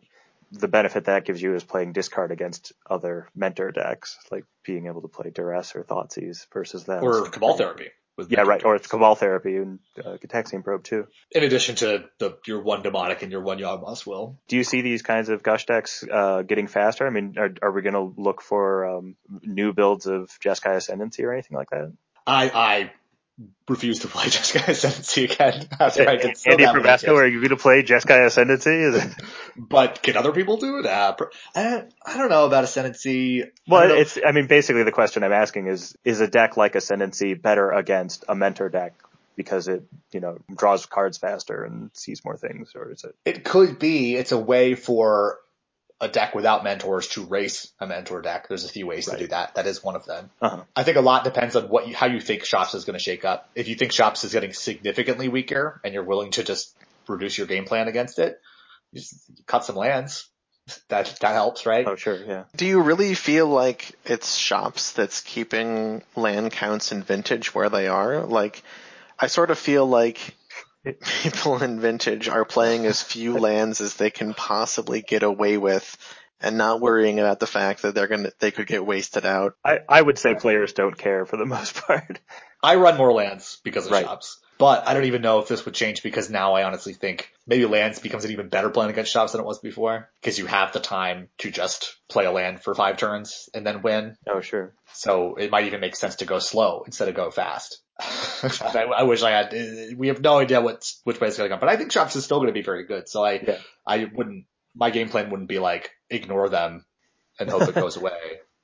Speaker 2: the benefit that gives you is playing discard against other Mentor decks, like being able to play Duress or Thoughtseize versus them.
Speaker 3: Or Cabal Therapy
Speaker 2: yeah, right. Or it's Cabal Therapy and uh, Gitaxian Probe too.
Speaker 3: In addition to the your one Demonic and your one Yawgmoth's Will.
Speaker 2: Do you see these kinds of Gush decks uh, getting faster? I mean, are, are we going to look for um, new builds of Jeskai Ascendancy or anything like that?
Speaker 3: I I refuse to play Jeskai Ascendancy again after I did
Speaker 2: so Andy Probasco, are you going to play Jeskai Ascendancy?
Speaker 3: but can other people do it? Uh, I, I don't know about Ascendancy.
Speaker 2: Well, it's, I mean, basically the question I'm asking is, is a deck like Ascendancy better against a Mentor deck because it, you know, draws cards faster and sees more things, or is it?
Speaker 3: It could be. It's a way for a deck without mentors to race a mentor deck. There's a few ways right. to do that. That is one of them.
Speaker 2: Uh-huh.
Speaker 3: I think a lot depends on what you, how you think Shops is going to shake up. If you think Shops is getting significantly weaker and you're willing to just reduce your game plan against it, just cut some lands. That that helps, right?
Speaker 2: Oh, sure, yeah.
Speaker 1: Do you really feel like it's Shops that's keeping land counts in Vintage where they are? Like, I sort of feel like people in vintage are playing as few lands as they can possibly get away with and not worrying about the fact that they're gonna they could get wasted out.
Speaker 2: I, I would say players don't care for the most part.
Speaker 3: I run more lands because of right. shops. But I don't even know if this would change because now I honestly think maybe lands becomes an even better plan against shops than it was before because you have the time to just play a land for five turns and then win.
Speaker 2: Oh, sure.
Speaker 3: So it might even make sense to go slow instead of go fast. I, I, wish I had. We have no idea what's which way it's going to go, but I think shops is still going to be very good. So I
Speaker 2: Yeah.
Speaker 3: I wouldn't. My game plan wouldn't be like ignore them and hope it goes away.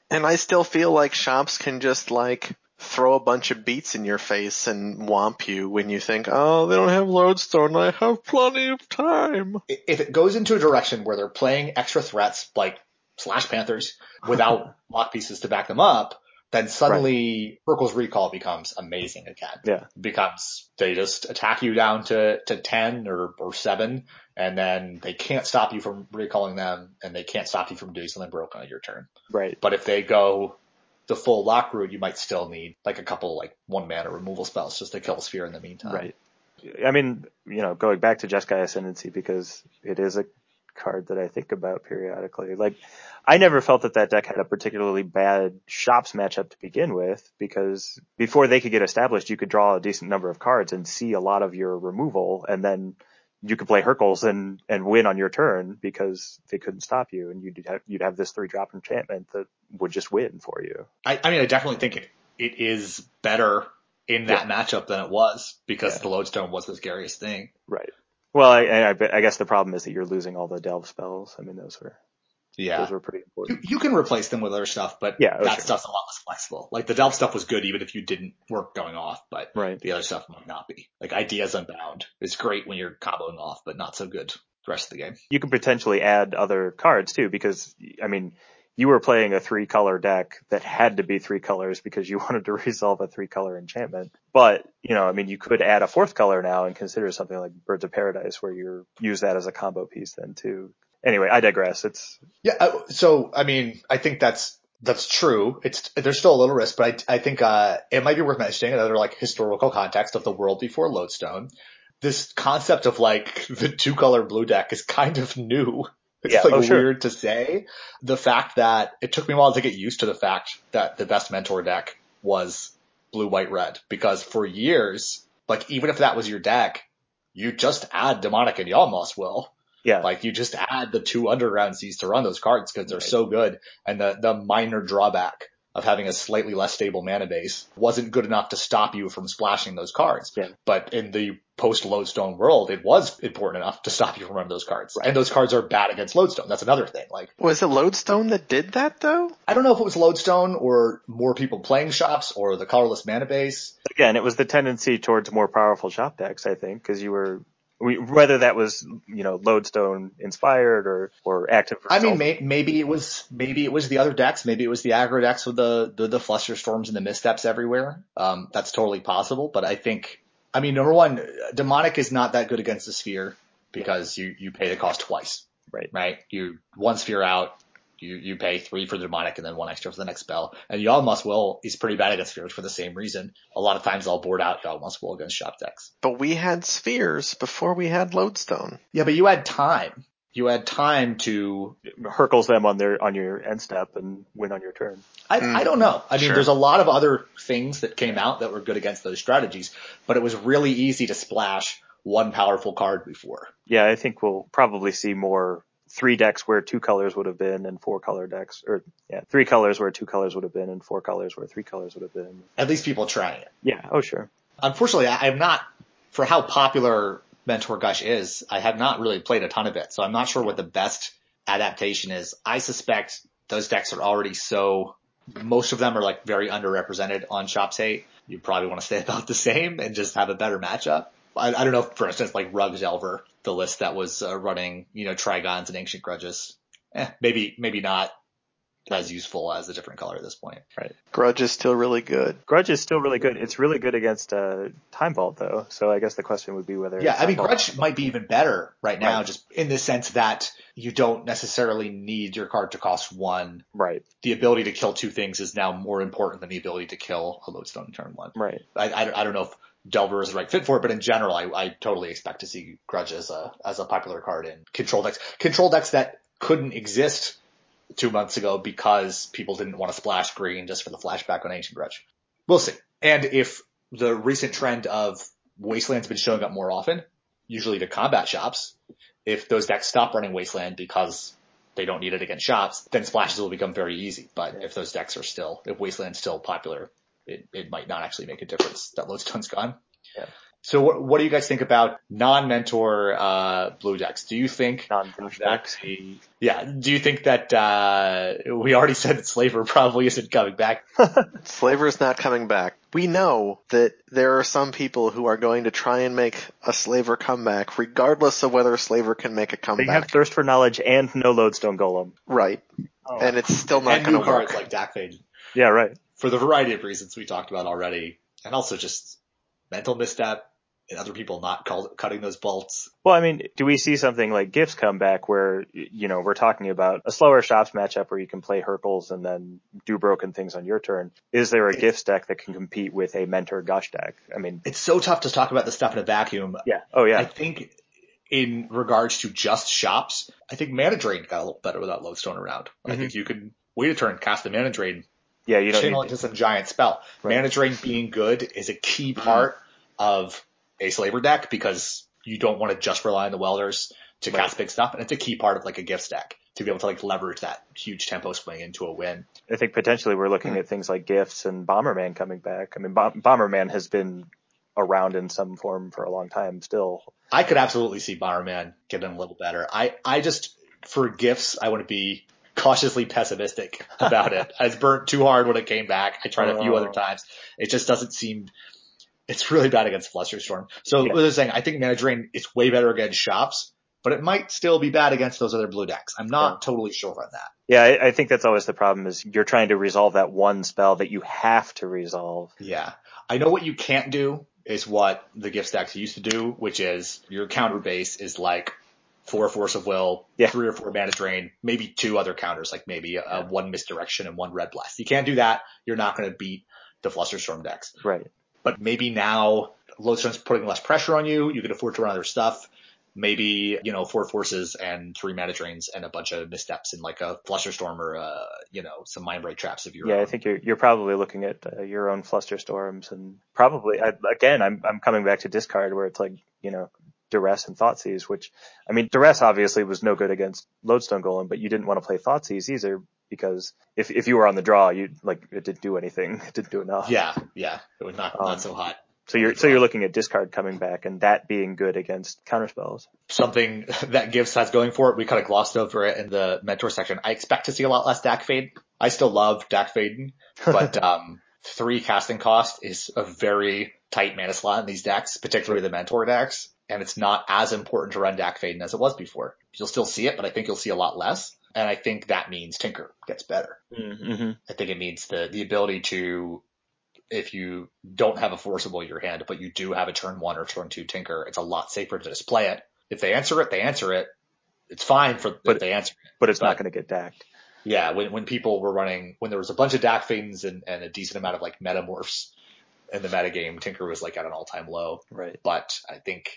Speaker 1: And I still feel like shops can just like throw a bunch of beats in your face and womp you when you think, oh, they don't have lodestone. I have plenty of time.
Speaker 3: If it goes into a direction where they're playing extra threats like Slash Panthers without lock pieces to back them up, then suddenly Hurkyl's Recall becomes amazing again.
Speaker 2: Yeah.
Speaker 3: becomes they just attack you down to, to 10 or, or 7 and then they can't stop you from recalling them and they can't stop you from doing something broken on your turn.
Speaker 2: Right.
Speaker 3: But if they go the full lock route, you might still need like a couple like one mana removal spells just to kill a sphere in the meantime.
Speaker 2: Right. I mean, you know, going back to Jeskai Ascendancy because it is a card that I think about periodically. Like, I never felt that that deck had a particularly bad shops matchup to begin with because before they could get established, you could draw a decent number of cards and see a lot of your removal and then you could play Hurkyl's and, and win on your turn because they couldn't stop you and you'd have, you'd have this three drop enchantment that would just win for you.
Speaker 3: I, I mean, I definitely think it, it is better in that matchup than it was because
Speaker 2: Yeah.
Speaker 3: the lodestone was the scariest thing.
Speaker 2: Right. Well, I, I, I guess the problem is that you're losing all the delve spells. I mean, those were,
Speaker 3: Yeah.
Speaker 2: those were pretty
Speaker 3: You,
Speaker 2: important.
Speaker 3: you can replace them with other stuff, but
Speaker 2: Yeah, oh,
Speaker 3: that
Speaker 2: sure.
Speaker 3: stuff's a lot less flexible. Like the Delve stuff was good even if you didn't work going off, but
Speaker 2: Right.
Speaker 3: the other stuff might not be. Like Ideas Unbound is great when you're comboing off, but not so good the rest of the game.
Speaker 2: you can potentially add other cards too, because I mean, you were playing a three color deck that had to be three colors because you wanted to resolve a three color enchantment. But, you know, I mean, you could add a fourth color now and consider something like Birds of Paradise where you use that as a combo piece then too. Anyway, I digress. It's,
Speaker 3: Yeah, uh, so I mean, I think that's that's true. It's there's still a little risk, but I I think uh it might be worth mentioning another like historical context of the world before Lodestone. This concept of like the two color blue deck is kind of new. It's
Speaker 2: Yeah,
Speaker 3: like
Speaker 2: oh, sure.
Speaker 3: weird to say. The fact that it took me a while to get used to the fact that the best mentor deck was blue, white, red because for years, like even if that was your deck, you just add demonic and Yawgmoth's Will.
Speaker 2: yeah,
Speaker 3: Like you just add the two underground seas to run those cards because they're
Speaker 2: Right.
Speaker 3: so good. And the, the minor drawback of having a slightly less stable mana base wasn't good enough to stop you from splashing those cards.
Speaker 2: Yeah.
Speaker 3: But in the post lodestone world, it was important enough to stop you from running those cards.
Speaker 2: Right.
Speaker 3: And those cards are bad against lodestone. That's another thing. Like
Speaker 1: Was it lodestone that did that though?
Speaker 3: I don't know if it was lodestone or more people playing shops or the colorless mana base.
Speaker 2: again, it was the tendency towards more powerful shop decks, I think, because you were, we, whether that was, you know, Lodestone inspired or, or active.
Speaker 3: I mean, may, maybe it was maybe it was the other decks. Maybe it was the aggro decks with the the, the Flusterstorms and the missteps everywhere. Um, that's totally possible. But I think, I mean, number one, demonic is not that good against the sphere because you you pay the cost twice.
Speaker 2: Right.
Speaker 3: Right. You one sphere out. You you pay three for the demonic and then one extra for the next spell. And Yawgmoth's Will is pretty bad against spheres for the same reason. A lot of times I'll board out Yawgmoth's Will against shop decks.
Speaker 1: But we had spheres before we had lodestone.
Speaker 3: Yeah, but you had time. You had time to
Speaker 2: Hurkyl's them on their, on your end step and win on your turn.
Speaker 3: I,
Speaker 1: Mm,
Speaker 3: I don't know. I mean,
Speaker 1: sure.
Speaker 3: there's a lot of other things that came out that were good against those strategies, but it was really easy to splash one powerful card before.
Speaker 2: Yeah, I think we'll probably see more three decks where two colors would have been and four color decks, or yeah, three colors where two colors would have been and four colors where three colors would have been.
Speaker 3: At least people trying it.
Speaker 2: Yeah, oh sure.
Speaker 3: Unfortunately, I'm not, for how popular Mentor Gush is, I have not really played a ton of it, so I'm not sure what the best adaptation is. I suspect those decks are already so, most of them are like very underrepresented on Shops 8. You probably want to stay about the same and just have a better matchup. I, I don't know, for instance, like RUG Delver, the list that was uh, running, you know, Trigons and Ancient Grudges. Eh, maybe, maybe not as useful as a different color at this point. Right.
Speaker 1: Grudge is still really good.
Speaker 2: Grudge is still really good. It's really good against uh, Time Vault though, so I guess the question would be whether
Speaker 3: Yeah, I mean,
Speaker 2: Vault-
Speaker 3: Grudge might be even better right now,
Speaker 2: Right.
Speaker 3: just in the sense that you don't necessarily need your card to cost one.
Speaker 2: Right,
Speaker 3: The ability to kill two things is now more important than the ability to kill a lodestone in turn one.
Speaker 2: right.
Speaker 3: I, I, I don't know if Delver is the right fit for it, but in general, I, I totally expect to see Grudge as a as a popular card in control decks. Control decks that couldn't exist two months ago because people didn't want to splash green just for the flashback on Ancient Grudge. We'll see. And if the recent trend of Wasteland's been showing up more often, usually to combat shops. If those decks stop running Wasteland because they don't need it against shops, then splashes will become very easy. But if those decks are still, if Wasteland's still popular, it, it might not actually make a difference that Lodestone's gone.
Speaker 2: Yeah.
Speaker 3: So what, what do you guys think about non-mentor, uh, blue decks? Do you think
Speaker 2: Non-douchebags.
Speaker 3: that, yeah, do you think that, uh, we already said that Slaver probably isn't coming back?
Speaker 1: Slaver is not coming back. We know that there are some people who are going to try and make a Slaver comeback, regardless of whether Slaver can make a comeback.
Speaker 2: They have thirst for knowledge and no lodestone golem.
Speaker 1: right.
Speaker 2: Oh.
Speaker 1: And it's still not going to work.
Speaker 3: cards like Dack Fayden
Speaker 2: Yeah, right.
Speaker 3: for the variety of reasons we talked about already, and also just mental misstep and other people not call, cutting those bolts.
Speaker 2: Well, I mean, do we see something like Gifts come back where, you know, we're talking about a slower shops matchup where you can play Hurkyl's and then do broken things on your turn. Is there a Gifts deck that can compete with a Mentor Gush deck? I mean,
Speaker 3: It's so tough to talk about this stuff in a vacuum.
Speaker 2: yeah. Oh yeah.
Speaker 3: I think in regards to just shops, I think Mana Drain got a little better without Lodestone around. I
Speaker 2: Mhm.
Speaker 3: think you could wait a turn, cast the Mana Drain,
Speaker 2: Yeah, you don't
Speaker 3: channel
Speaker 2: need
Speaker 3: into some giant spell.
Speaker 2: Right.
Speaker 3: Mana Drain being good is a key part of a Slaver deck because you don't want to just rely on the Welders to
Speaker 2: Right.
Speaker 3: cast big stuff, and it's a key part of like a Gifts deck to be able to like leverage that huge tempo swing into a win.
Speaker 2: I think potentially we're looking hmm. at things like Gifts and Bomberman coming back. I mean, Bom- Bomberman has been around in some form for a long time still.
Speaker 3: I could absolutely see Bomberman getting a little better. I, I just, for gifts, I want to be cautiously pessimistic about it. I was burnt too hard when it came back. I tried a few
Speaker 2: Oh.
Speaker 3: other times. It just doesn't seem, it's really bad against Flusterstorm. So
Speaker 2: Yeah.
Speaker 3: what I was saying, I think Mana Drain is way better against shops, but it might still be bad against those other blue decks. I'm not totally sure on that.
Speaker 2: Yeah, I, I think that's always the problem is you're trying to resolve that one spell that you have to resolve.
Speaker 3: Yeah. I know what you can't do is what the Gifts decks used to do, which is your counter base is like four force of will,
Speaker 2: Yeah.
Speaker 3: three or four mana drain, maybe two other counters, like maybe a, a one misdirection and one red blast. You can't do that. You're not going to beat the Flusterstorm decks.
Speaker 2: Right.
Speaker 3: But maybe now Lodestone's putting less pressure on you. You can afford to run other stuff. Maybe, you know, four forces and three mana drains and a bunch of missteps in like a Flusterstorm or, uh, you know, some Mindbreak Traps of your own.
Speaker 2: Yeah,
Speaker 3: own.
Speaker 2: I think you're you're probably looking at uh, your own Flusterstorms and probably I, again I'm I'm coming back to discard where it's like you know duress and thoughtseize, which I mean duress obviously was no good against lodestone golem, but you didn't want to play thoughtseize either because if if you were on the draw, you like it didn't do anything, it didn't do enough.
Speaker 3: Yeah, yeah. It was not,
Speaker 2: Um,
Speaker 3: not so hot.
Speaker 2: So you're so you're looking at discard coming back and that being good against counterspells.
Speaker 3: something that Gibbs has going for it. We kind of glossed over it in the mentor section. I expect to see a lot less Dack Fayden. I still love Dack Fayden, but um, three casting cost is a very tight mana slot in these decks, particularly the mentor decks. And it's not as important to run Dack Fayden as it was before. You'll still see it, but I think you'll see a lot less. And I think that means Tinker gets better.
Speaker 2: Mm-hmm.
Speaker 3: I think it means the, the ability to, if you don't have a Force of Will in your hand, but you do have a turn one or turn two tinker, it's a lot safer to just play it. If they answer it, they answer it. It's fine for
Speaker 2: But-
Speaker 3: if they answer it.
Speaker 2: But it's not going to get dacked.
Speaker 3: Yeah, when, when people were running, when there was a bunch of Dack Faydens and, and a decent amount of like metamorphs in the metagame, Tinker was like at an all time low.
Speaker 2: Right.
Speaker 3: But I think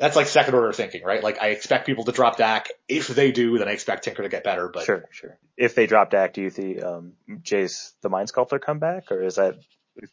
Speaker 3: that's like second order thinking, right? Like I expect people to drop Dack. If they do, then I expect Tinker to get better. But
Speaker 2: Sure, sure. If they drop Dack, do you think um, Jace the Mind Sculptor come back, or is that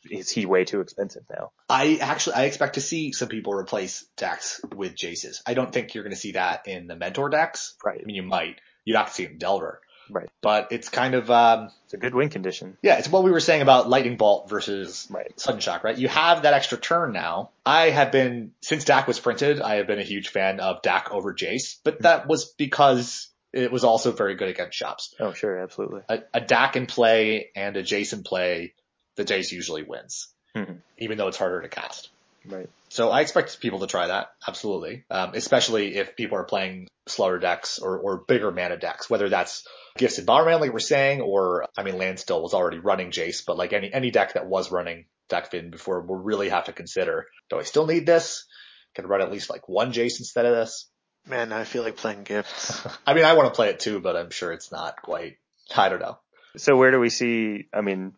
Speaker 2: is he way too expensive now?
Speaker 3: I actually I expect to see some people replace decks with Jaces. I don't think you're going to see that in the mentor decks.
Speaker 2: Right.
Speaker 3: I mean, you might. You'd have to see it in Delver.
Speaker 2: Right.
Speaker 3: But it's kind of um
Speaker 2: It's a good win condition.
Speaker 3: yeah, it's what we were saying about lightning bolt versus
Speaker 2: Right.
Speaker 3: sudden shock, right? You have that extra turn now. I have been since Dack was printed, I have been a huge fan of Dack over Jace, but that was because it was also very good against shops.
Speaker 2: Oh, sure, absolutely.
Speaker 3: A, a Dack in play and a Jace in play, the Jace usually wins,
Speaker 2: Mhm.
Speaker 3: even though it's harder to cast.
Speaker 2: Right.
Speaker 3: So I expect people to try that, absolutely. Um, especially if people are playing slower decks or, or bigger mana decks, whether that's Gifts and Bomberman, like we're saying, or, I mean, Landstill was already running Jace, but like any, any deck that was running Dack Fayden before will really have to consider, do I still need this? Can I run at least like one Jace instead of this?
Speaker 1: Man, I feel like playing gifts.
Speaker 3: I mean, I want to play it too, but I'm sure it's not quite, I don't know.
Speaker 2: So where do we see? I mean,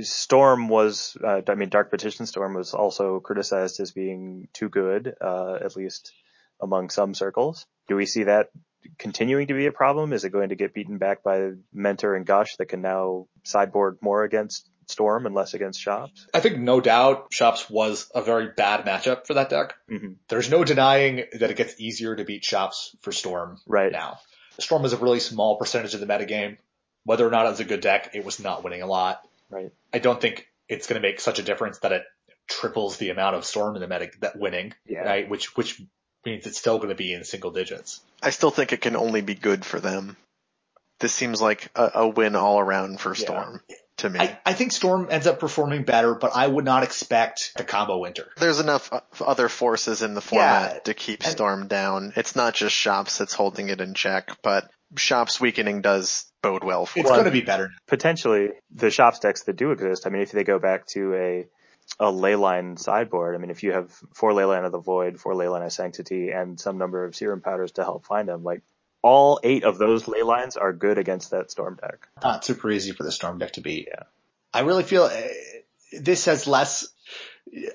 Speaker 2: Storm was. Uh, I mean, Dark Petition Storm was also criticized as being too good, uh, at least among some circles. Do we see that continuing to be a problem? Is it going to get beaten back by Mentor and Gush that can now sideboard more against Storm and less against Shops.
Speaker 3: I think no doubt Shops was a very bad matchup for that deck.
Speaker 2: Mm-hmm.
Speaker 3: There's no denying that it gets easier to beat Shops for Storm
Speaker 2: Right.
Speaker 3: now. Storm is a really small percentage of the metagame. Whether or not it was a good deck, it was not winning a lot.
Speaker 2: Right.
Speaker 3: I don't think it's going to make such a difference that it triples the amount of Storm in the meta that winning,
Speaker 2: Yeah.
Speaker 3: right? Which which means it's still going to be in single digits.
Speaker 1: I still think it can only be good for them. This seems like a, a win all around for Storm Yeah. To me.
Speaker 3: I, I think Storm ends up performing better, but I would not expect a combo winter.
Speaker 1: There's enough other forces in the format
Speaker 3: Yeah,
Speaker 1: to keep
Speaker 3: and-
Speaker 1: Storm down. It's not just Shops that's holding it in check, but Shops weakening does bode well for
Speaker 3: It's going to be better.
Speaker 2: Potentially the Shops decks that do exist. I mean, if they go back to a a leyline sideboard, I mean, if you have four leyline of the void, four leyline of sanctity, and some number of serum powders to help find them, like all eight of those ley lines are good against that storm deck.
Speaker 3: Not super easy for the Storm deck to beat.
Speaker 2: Yeah.
Speaker 3: I really feel uh, this has less.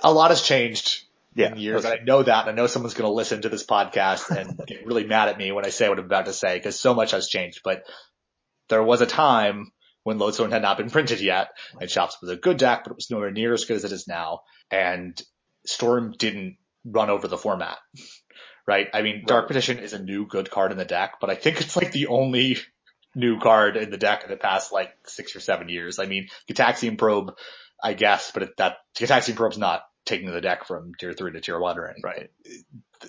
Speaker 3: A lot has changed
Speaker 2: Yeah.
Speaker 3: in years.
Speaker 2: okay.
Speaker 3: I know that. and I know someone's going to listen to this podcast and get really mad at me when I say what I'm about to say because so much has changed. But there was a time when Lodestone had not been printed yet and Shops was a good deck, but it was nowhere near as good as it is now. And Storm didn't run over the format. Right? I mean, Dark Petition is a new good card in the deck, but I think it's like the only new card in the deck in the past like six or seven years. I mean, Gitaxian Probe, I guess, but it, that Gitaxian Probe's not taking the deck from tier three to tier one or anything.
Speaker 2: Right.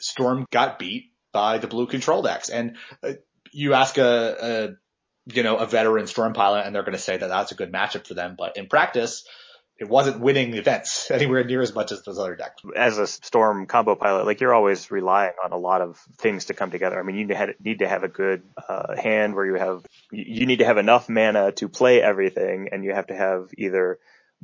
Speaker 3: Storm got beat by the blue control decks. And uh, you ask a, a, you know, a veteran Storm pilot and they're going to say that that's a good matchup for them. But in practice, it wasn't winning events anywhere near as much as those other decks.
Speaker 2: As a storm combo pilot, like you're always relying on a lot of things to come together. I mean, you need to have a good uh, hand where you have, you you need to have enough mana to play everything and you have to have either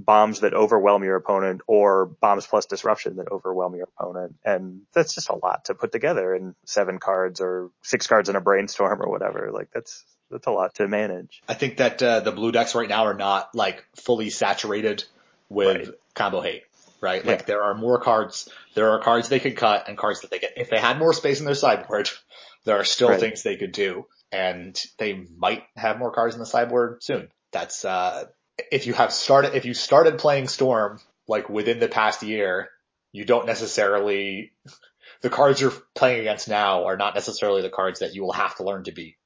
Speaker 2: bombs that overwhelm your opponent or bombs plus disruption that overwhelm your opponent. And that's just a lot to put together in seven cards or six cards in a brainstorm or whatever. Like that's, that's a lot to manage.
Speaker 3: I think that uh, the blue decks right now are not like fully saturated with
Speaker 2: Right.
Speaker 3: combo hate, right?
Speaker 2: Yeah.
Speaker 3: Like there are more cards, there are cards they could cut and cards that they get. If they had more space in their sideboard, there are still
Speaker 2: Right.
Speaker 3: things they could do and they might have more cards in the sideboard soon. That's, uh, if you have started, if you started playing Storm like within the past year, you don't necessarily, the cards you're playing against now are not necessarily the cards that you will have to learn to beat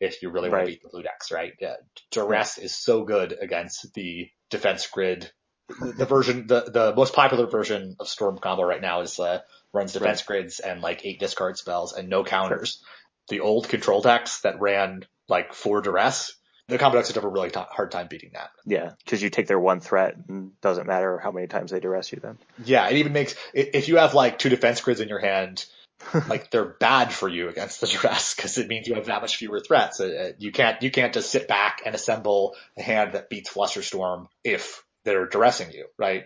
Speaker 3: if you really want to beat the blue decks, right? Yeah. Duress is so good against the defense grid. The version, the, the most popular version of Storm combo right now is, uh, runs defense grids and like eight discard spells and no counters. The old control decks that ran like four duress, the combo decks would have a really t- hard time beating that.
Speaker 2: Yeah. Cause you take their one threat and doesn't matter how many times they duress you then.
Speaker 3: Yeah, it even makes, if you have like two defense grids in your hand, like they're bad for you against the duress because it means you have that much fewer threats. You can't, you can't just sit back and assemble a hand that beats Flusterstorm if they're duressing you, right?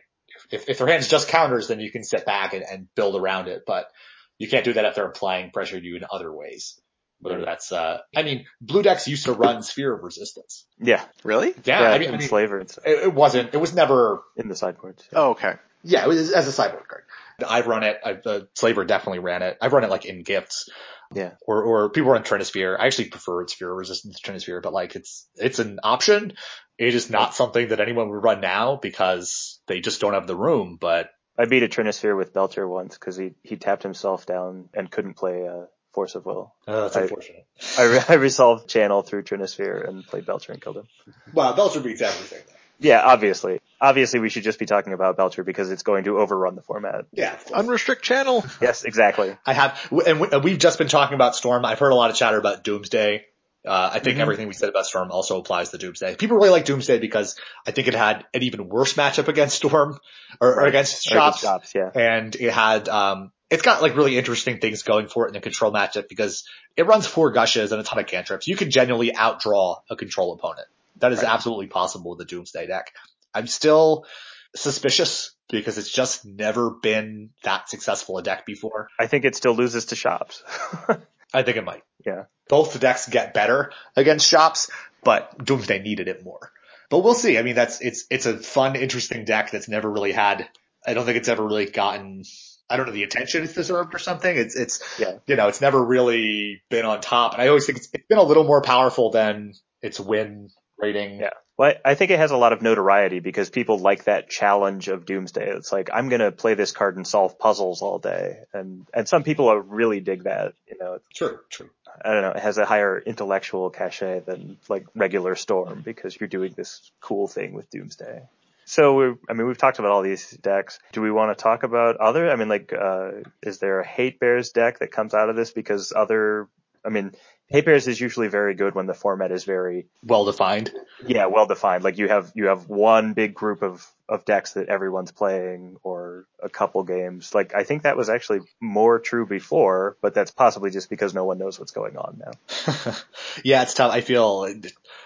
Speaker 3: If, if their hand's just counters, then you can sit back and, and build around it, but you can't do that if they're applying pressure to you in other ways. Whether that's, uh, I mean, blue decks used to run Sphere of Resistance.
Speaker 2: Yeah.
Speaker 1: Really?
Speaker 3: Yeah, I mean, I mean
Speaker 2: flavor and stuff
Speaker 3: it, it wasn't, it was never
Speaker 2: in the sideboards.
Speaker 1: Oh, okay.
Speaker 3: Yeah, it was as a sideboard card. I've run it. I, the Slaver definitely ran it. I've run it like in gifts.
Speaker 2: Yeah.
Speaker 3: Or, or people run Trinisphere. I actually prefer Sphere of Resistance to Trinisphere, but like it's, it's an option. It is not something that anyone would run now because they just don't have the room, but
Speaker 2: I beat a Trinisphere with Belcher once because he, he tapped himself down and couldn't play uh, Force of Will.
Speaker 3: uh, that's
Speaker 2: I-
Speaker 3: unfortunate.
Speaker 2: I, re- I resolved channel through Trinisphere and played Belcher and killed him.
Speaker 3: Well, Belcher beats everything.
Speaker 2: Yeah, obviously. Obviously we should just be talking about Belcher because it's going to overrun the format.
Speaker 3: Yeah. of.
Speaker 1: Unrestrict channel.
Speaker 2: Yes, exactly.
Speaker 3: I have, and we, we've just been talking about Storm. I've heard a lot of chatter about Doomsday. Uh, I think
Speaker 1: Mhm.
Speaker 3: everything we said about Storm also applies to Doomsday. People really like Doomsday because I think it had an even worse matchup against Storm or, or against
Speaker 2: Or the
Speaker 3: Shops.
Speaker 2: shops, yeah.
Speaker 3: and it had um it's got like really interesting things going for it in the control matchup because it runs four gushes and a ton of cantrips. You can genuinely outdraw a control opponent. That is
Speaker 2: Right.
Speaker 3: absolutely possible with the Doomsday deck. I'm still suspicious because it's just never been that successful a deck before.
Speaker 2: I think it still loses to shops.
Speaker 3: I think it might.
Speaker 2: Yeah.
Speaker 3: Both the decks get better against shops, but Doomsday needed it more. But we'll see. I mean, that's, it's, it's a fun, interesting deck that's never really had, I don't think it's ever really gotten, I don't know, the attention it's deserved or something. It's, it's,
Speaker 2: Yeah.
Speaker 3: you know, it's never really been on top. And I always think it's, it's been a little more powerful than its win rating
Speaker 2: Yeah. Well, I think it has a lot of notoriety because people like that challenge of Doomsday. It's like I'm gonna play this card and solve puzzles all day, and and some people really dig that. You know,
Speaker 3: True, true.
Speaker 2: I don't know, it has a higher intellectual cachet than like regular Storm because you're doing this cool thing with Doomsday. So we, I mean, we've talked about all these decks. Do we want to talk about other? I mean, like, uh, is there a Hate Bears deck that comes out of this because other? I mean, Hate Bears is usually very good when the format is very
Speaker 3: Well defined.
Speaker 2: yeah well defined. Like you have you have one big group of of decks that everyone's playing or a couple games. Like I think that was actually more true before, but that's possibly just because no one knows what's going on now.
Speaker 3: yeah, it's tough. I feel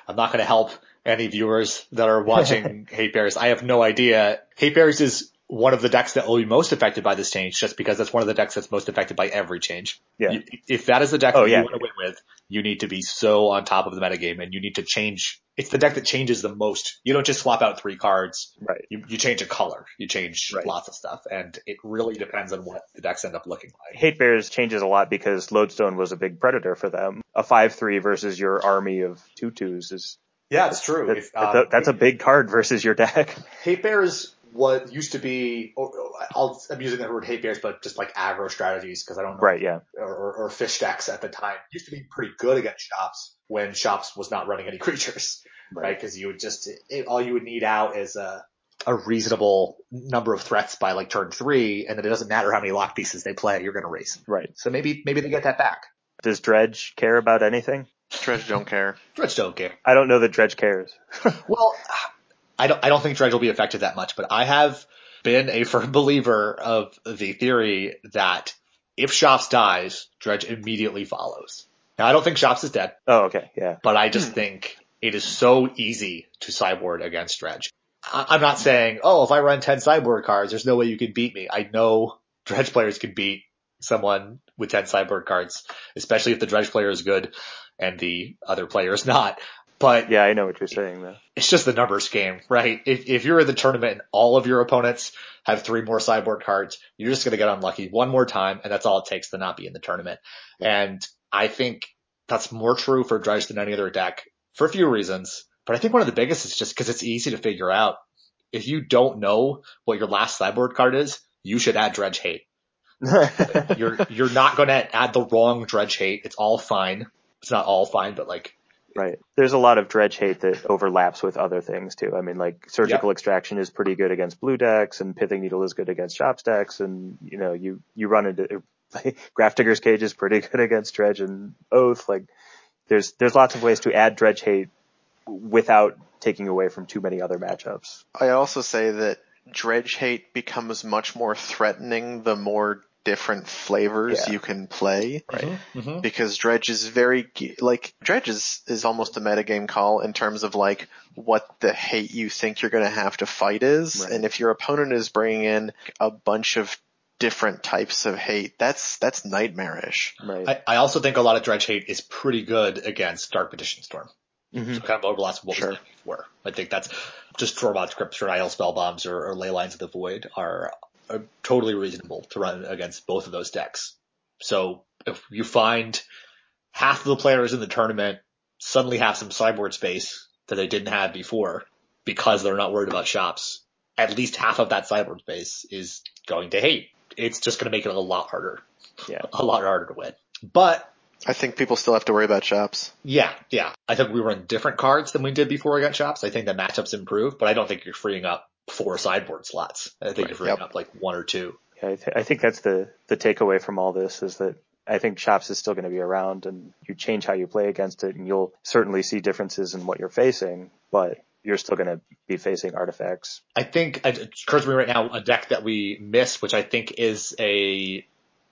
Speaker 3: I'm not going to help any viewers that are watching Hate Bears. I have no idea. Hate Bears is one of the decks that will be most affected by this change just because that's one of the decks that's most affected by every change.
Speaker 2: Yeah.
Speaker 3: You- If that is the deck
Speaker 2: Oh,
Speaker 3: that
Speaker 2: yeah.
Speaker 3: you want to win with, you need to be so on top of the metagame and you need to change. It's the deck that changes the most. You don't just swap out three cards.
Speaker 2: Right.
Speaker 3: You, you change a color. You change
Speaker 2: Right.
Speaker 3: lots of stuff and it really depends on what the decks end up looking like.
Speaker 2: Hate Bears changes a lot because Lodestone was a big predator for them. A 5-3 versus your army of 2-2s is,
Speaker 3: Yeah, it's true.
Speaker 2: that-
Speaker 3: If,
Speaker 2: that's,
Speaker 3: um,
Speaker 2: a, that's a big card versus your deck.
Speaker 3: Hate Bears what used to be, or I'll, I'm using the word Hate Bears, but just like aggro strategies because I don't know,
Speaker 2: Right, yeah.
Speaker 3: or, or, fish decks at the time used to be pretty good against shops when shops was not running any creatures, right? Because you would just, it, all you would need out is a, a reasonable number of threats by like turn three, and then it doesn't matter how many lock pieces they play, you're going to race.
Speaker 2: Right.
Speaker 3: So maybe, maybe they get that back.
Speaker 2: Does Dredge care about anything?
Speaker 1: Dredge don't care.
Speaker 3: Dredge don't care.
Speaker 2: I don't know that Dredge cares.
Speaker 3: Well, I don't, I don't think Dredge will be affected that much, but I have been a firm believer of the theory that if Shops dies, Dredge immediately follows. Now, I don't think Shops is dead,
Speaker 2: Oh, okay, yeah.
Speaker 3: but I just think it is so easy to sideboard against Dredge. I- I'm not saying, oh, if I run 10 sideboard cards, there's no way you can beat me. I know Dredge players can beat someone with 10 sideboard cards, especially if the Dredge player is good and the other player is not. But
Speaker 2: Yeah, I know what you're saying though.
Speaker 3: it's just the numbers game, right? If, if you're in the tournament and all of your opponents have three more sideboard cards, you're just going to get unlucky one more time, and that's all it takes to not be in the tournament. And I think that's more true for Dredge than any other deck for a few reasons. But I think one of the biggest is just because it's easy to figure out. If you don't know what your last sideboard card is, you should add Dredge Hate. You're you're not going to add the wrong Dredge Hate. It's all fine. It's not all fine, but like
Speaker 2: Right. There's a lot of dredge hate that overlaps with other things too. I mean, like surgical extraction is pretty good against blue decks, and pithing needle is good against shops decks, and you know, you you run into Grafdigger's Cage is pretty good against dredge and oath. Like, there's there's lots of ways to add dredge hate without taking away from too many other matchups.
Speaker 1: I also say that dredge hate becomes much more threatening the more different flavors
Speaker 2: Yeah.
Speaker 1: you can play.
Speaker 2: Right.
Speaker 3: mhm.
Speaker 1: Because dredge is very like dredge is, is almost a metagame call in terms of like what the hate you think you're going to have to fight is,
Speaker 2: Right.
Speaker 1: and if your opponent is bringing in a bunch of different types of hate, that's that's nightmarish.
Speaker 2: Right.
Speaker 3: I, I also think a lot of Dredge Hate is pretty good against Dark Petition Storm.
Speaker 2: Mhm.
Speaker 3: So kind of overlaps with what
Speaker 1: Sure.
Speaker 3: we said before. I think that's just Tormod's Crypts or Nihil Spellbombs or, or Ley Lines of the Void are, are totally reasonable to run against both of those decks. So if you find half of the players in the tournament suddenly have some sideboard space that they didn't have before because they're not worried about shops, at least half of that sideboard space is going to hate. It's just going to make it a lot harder,
Speaker 2: Yeah.
Speaker 3: a lot harder to win. But
Speaker 1: I think people still have to worry about shops.
Speaker 3: yeah, yeah. I think we run different cards than we did before we got shops. I think the matchups improve, but I don't think you're freeing up four sideboard slots. I think if you're freeing
Speaker 1: Yep.
Speaker 3: up like one or two.
Speaker 2: Yeah, I, th- I think that's the the takeaway from all this is that I think Shops is still going to be around, and you change how you play against it, and you'll certainly see differences in what you're facing, but you're still going to be facing artifacts.
Speaker 3: I think it occurs to me right now a deck that we missed, which I think is a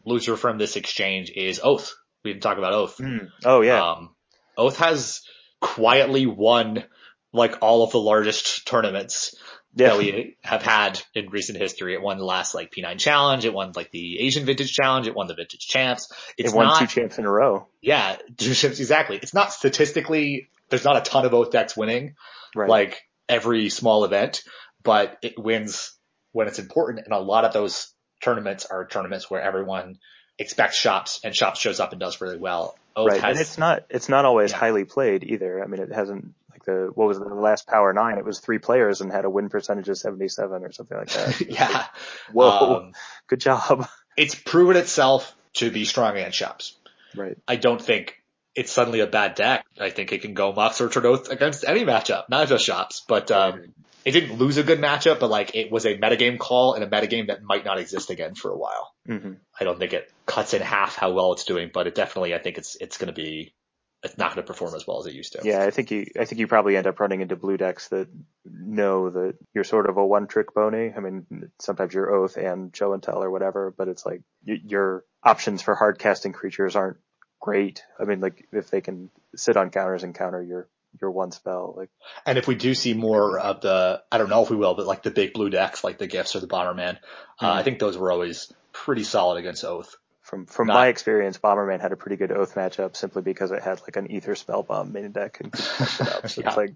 Speaker 3: loser from this exchange, is Oath. We didn't talk about Oath.
Speaker 2: Oh yeah,
Speaker 3: Um, Oath has quietly won like all of the largest tournaments
Speaker 2: yeah.
Speaker 3: that we have had in recent history. It won the last like P9 challenge. It won like the Asian Vintage Challenge. It won the Vintage Champs. It's
Speaker 2: it won
Speaker 3: not,
Speaker 2: two champs in a row.
Speaker 3: yeah, two champs exactly. It's not statistically. There's not a ton of Oath decks winning
Speaker 2: Right.
Speaker 3: like every small event, but it wins when it's important. And a lot of those tournaments are tournaments where everyone expects shops and shops shows up and does really well. Oath
Speaker 2: right, and it's not it's not always
Speaker 3: Yeah.
Speaker 2: highly played either. I mean, it hasn't the what was it, the last Power Nine? It was three players and had a win percentage of 77 or something like that.
Speaker 3: yeah.
Speaker 2: Whoa,
Speaker 3: Um,
Speaker 2: good job.
Speaker 3: it's proven itself to be strong against shops.
Speaker 2: Right.
Speaker 3: I don't think it's suddenly a bad deck. I think it can go Mox or Oath against any matchup, not just shops. But um, it didn't lose a good matchup, but like it was a metagame call and a metagame that might not exist again for a while.
Speaker 2: hmm
Speaker 3: I don't think it cuts in half how well it's doing, but it definitely I think it's it's going to be it's not going to perform as well as it used to.
Speaker 2: Yeah, I think you I think you probably end up running into blue decks that know that you're sort of a one trick pony. I mean, sometimes you're Oath and Show and Tell or whatever, but it's like y- your options for hard casting creatures aren't great. I mean, like if they can sit on counters and counter your your one spell, like
Speaker 3: And if we do see more of the, I don't know if we will, but like the big blue decks, like the Gifts or the Bomberman, uh, I think those were always pretty solid against Oath.
Speaker 2: From from
Speaker 3: Not-
Speaker 2: my experience, Bomberman had a pretty good Oath matchup simply because it had like an Aether Spellbomb main deck and could punch it up. So
Speaker 3: Yeah.
Speaker 2: it's like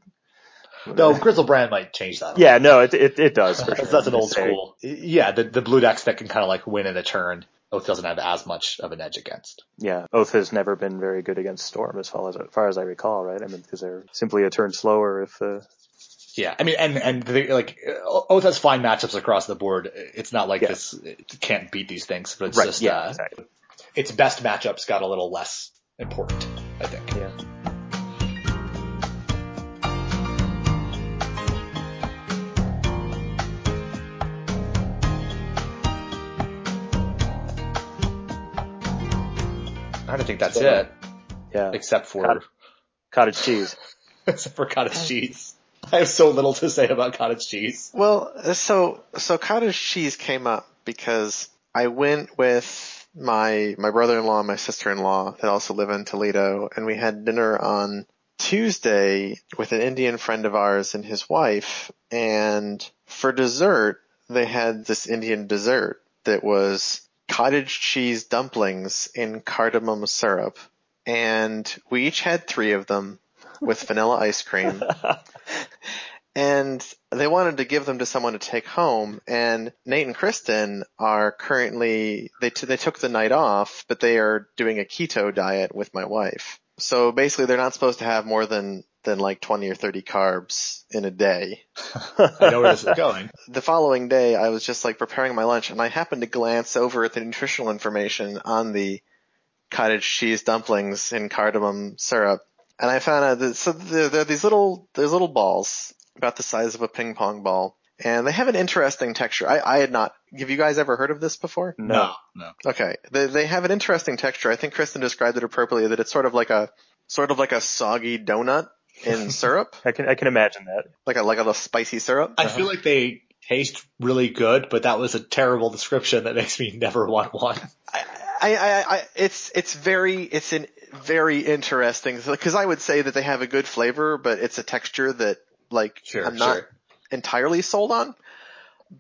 Speaker 3: Though Griselbrand might change that.
Speaker 2: yeah, no, it it, it does. For sure.
Speaker 3: That's, that's an old school. Yeah, the, the blue decks that can kind of like win in a turn, Oath doesn't have as much of an edge against.
Speaker 2: Yeah, Oath has never been very good against Storm as far as, as far as I recall, right? I mean, because they're simply a turn slower if uh,
Speaker 3: Yeah, I mean, and and the, like Oath has fine matchups across the board. It's not like
Speaker 2: Yeah.
Speaker 3: this it can't beat these things, but it's
Speaker 2: right.
Speaker 3: just
Speaker 2: yeah,
Speaker 3: uh,
Speaker 2: exactly.
Speaker 3: its best matchups got a little less important. I think.
Speaker 2: Yeah.
Speaker 3: I don't think that's
Speaker 2: So-
Speaker 3: it,
Speaker 2: Yeah.
Speaker 3: except for
Speaker 2: Cottage- Cottage cheese.
Speaker 3: except for cottage cheese. I have so little to say about cottage cheese.
Speaker 1: Well, so so cottage cheese came up because I went with my my brother-in-law and my sister-in-law that also live in Toledo, and we had dinner on Tuesday with an Indian friend of ours and his wife, and for dessert they had this Indian dessert that was cottage cheese dumplings in cardamom syrup, and we each had three of them with vanilla ice cream and they wanted to give them to someone to take home. And Nate and Kristen are currently they t- they took the night off, but they are doing a keto diet with my wife. So basically, they're not supposed to have more than than like 20 or 30 carbs in a day.
Speaker 3: I know where this is going.
Speaker 1: The following day, I was just like preparing my lunch, and I happened to glance over at the nutritional information on the cottage cheese dumplings in cardamom syrup, and I found out that so there, there are these little there's little balls about the size of a ping pong ball, and they have an interesting texture. I, I had not. Have you guys ever heard of this before?
Speaker 2: No.
Speaker 3: no.
Speaker 1: Okay, they they have an interesting texture. I think Kristen described it appropriately. That it's sort of like a sort of like a soggy donut in syrup,
Speaker 2: I can I can imagine that.
Speaker 1: like a like a little spicy syrup.
Speaker 3: I feel like they taste really good, but that was a terrible description that makes me never want one.
Speaker 1: I, I, I, I it's it's very it's an very interesting because I would say that they have a good flavor, but it's a texture that like
Speaker 3: Sure,
Speaker 1: I'm not
Speaker 3: sure.
Speaker 1: entirely sold on.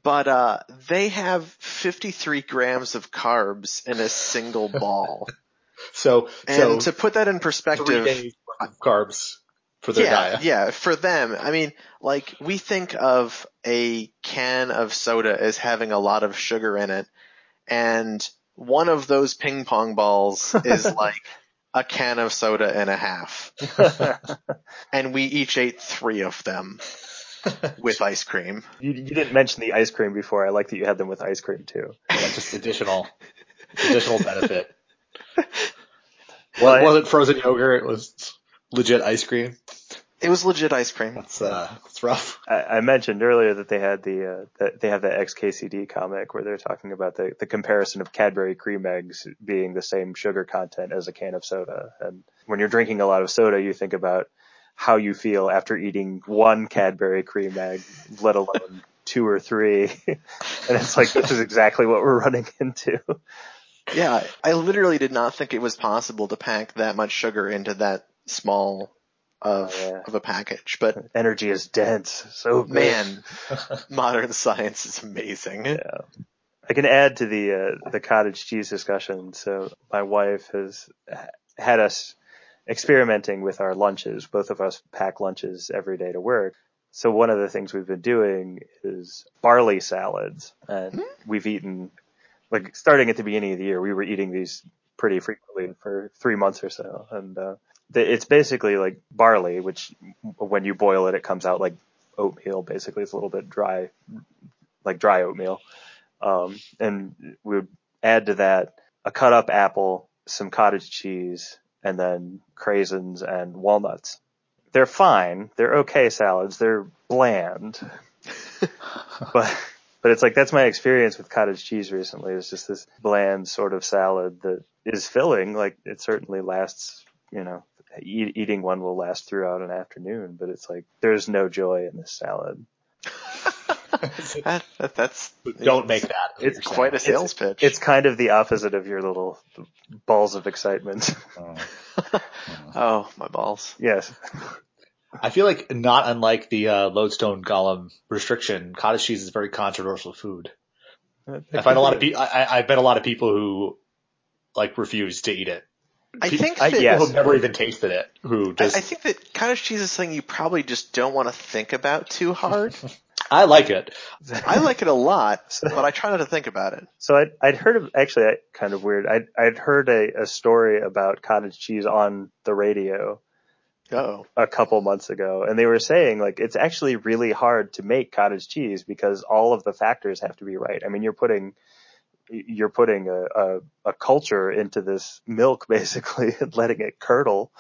Speaker 1: But uh, they have 53 grams of carbs in a single ball,
Speaker 3: So,
Speaker 1: and
Speaker 3: so
Speaker 1: to put that in perspective,
Speaker 3: carbs for their
Speaker 1: yeah,
Speaker 3: diet.
Speaker 1: yeah, for them. I mean, like we think of a can of soda as having a lot of sugar in it, and one of those ping pong balls is like a can of soda and a half, and we each ate three of them with ice cream.
Speaker 2: You, you didn't mention the ice cream before. I like that you had them with ice cream too.
Speaker 3: Yeah, just additional, additional benefit.
Speaker 2: Well,
Speaker 3: It wasn't frozen yogurt. It was legit ice cream.
Speaker 1: It was legit ice cream.
Speaker 3: That's uh, that's rough.
Speaker 2: I, I mentioned earlier that they had the uh, that they have the XKCD comic where they're talking about the the comparison of Cadbury cream eggs being the same sugar content as a can of soda. And when you're drinking a lot of soda, you think about how you feel after eating one Cadbury cream egg, let alone two or three. and it's like this is exactly what we're running into.
Speaker 1: Yeah, I literally did not think it was possible to pack that much sugar into that small of
Speaker 2: Oh, yeah.
Speaker 1: of a package, but
Speaker 2: Energy is dense. So good.
Speaker 1: man, modern science is amazing.
Speaker 2: Yeah. I can add to the uh, the cottage cheese discussion. So my wife has had us experimenting with our lunches. Both of us pack lunches every day to work. So one of the things we've been doing is barley salads, and we've eaten like starting at the beginning of the year, we were eating these pretty frequently for three months or so, and uh, it's basically like barley, which when you boil it, it comes out like oatmeal. Basically, it's a little bit dry, like dry oatmeal. Um, and we would add to that a cut up apple, some cottage cheese, and then craisins and walnuts. They're fine. They're okay salads. They're bland. but but it's like that's my experience with cottage cheese recently. It's just this bland sort of salad that is filling. Like it certainly lasts, you know, eat, eating one will last throughout an afternoon, but it's like there's no joy in this salad.
Speaker 1: that, that, that's
Speaker 3: don't make that.
Speaker 1: It's quite a sales
Speaker 2: it's,
Speaker 1: pitch.
Speaker 2: It's kind of the opposite of your little balls of excitement.
Speaker 1: Oh, oh my balls.
Speaker 2: Yes.
Speaker 3: I feel like not unlike the uh, lodestone golem restriction, cottage cheese is a very controversial food. I find a lot of people. I, I've met a lot of people who like refuse to eat it.
Speaker 1: I think
Speaker 2: I-
Speaker 1: that,
Speaker 2: yes.
Speaker 3: Who've never even tasted it. Who
Speaker 1: I,
Speaker 3: just
Speaker 1: I think that cottage cheese is something you probably just don't want to think about too hard.
Speaker 3: I like it.
Speaker 1: I like it a lot, but I try not to think about it.
Speaker 2: So I'd, I'd heard of, actually, I- kind of weird. I'd, I'd heard a, a story about cottage cheese on the radio
Speaker 1: Oh,
Speaker 2: a couple months ago and they were saying like it's actually really hard to make cottage cheese because all of the factors have to be right. I mean, you're putting, you're putting a, a, a culture into this milk basically and letting it curdle.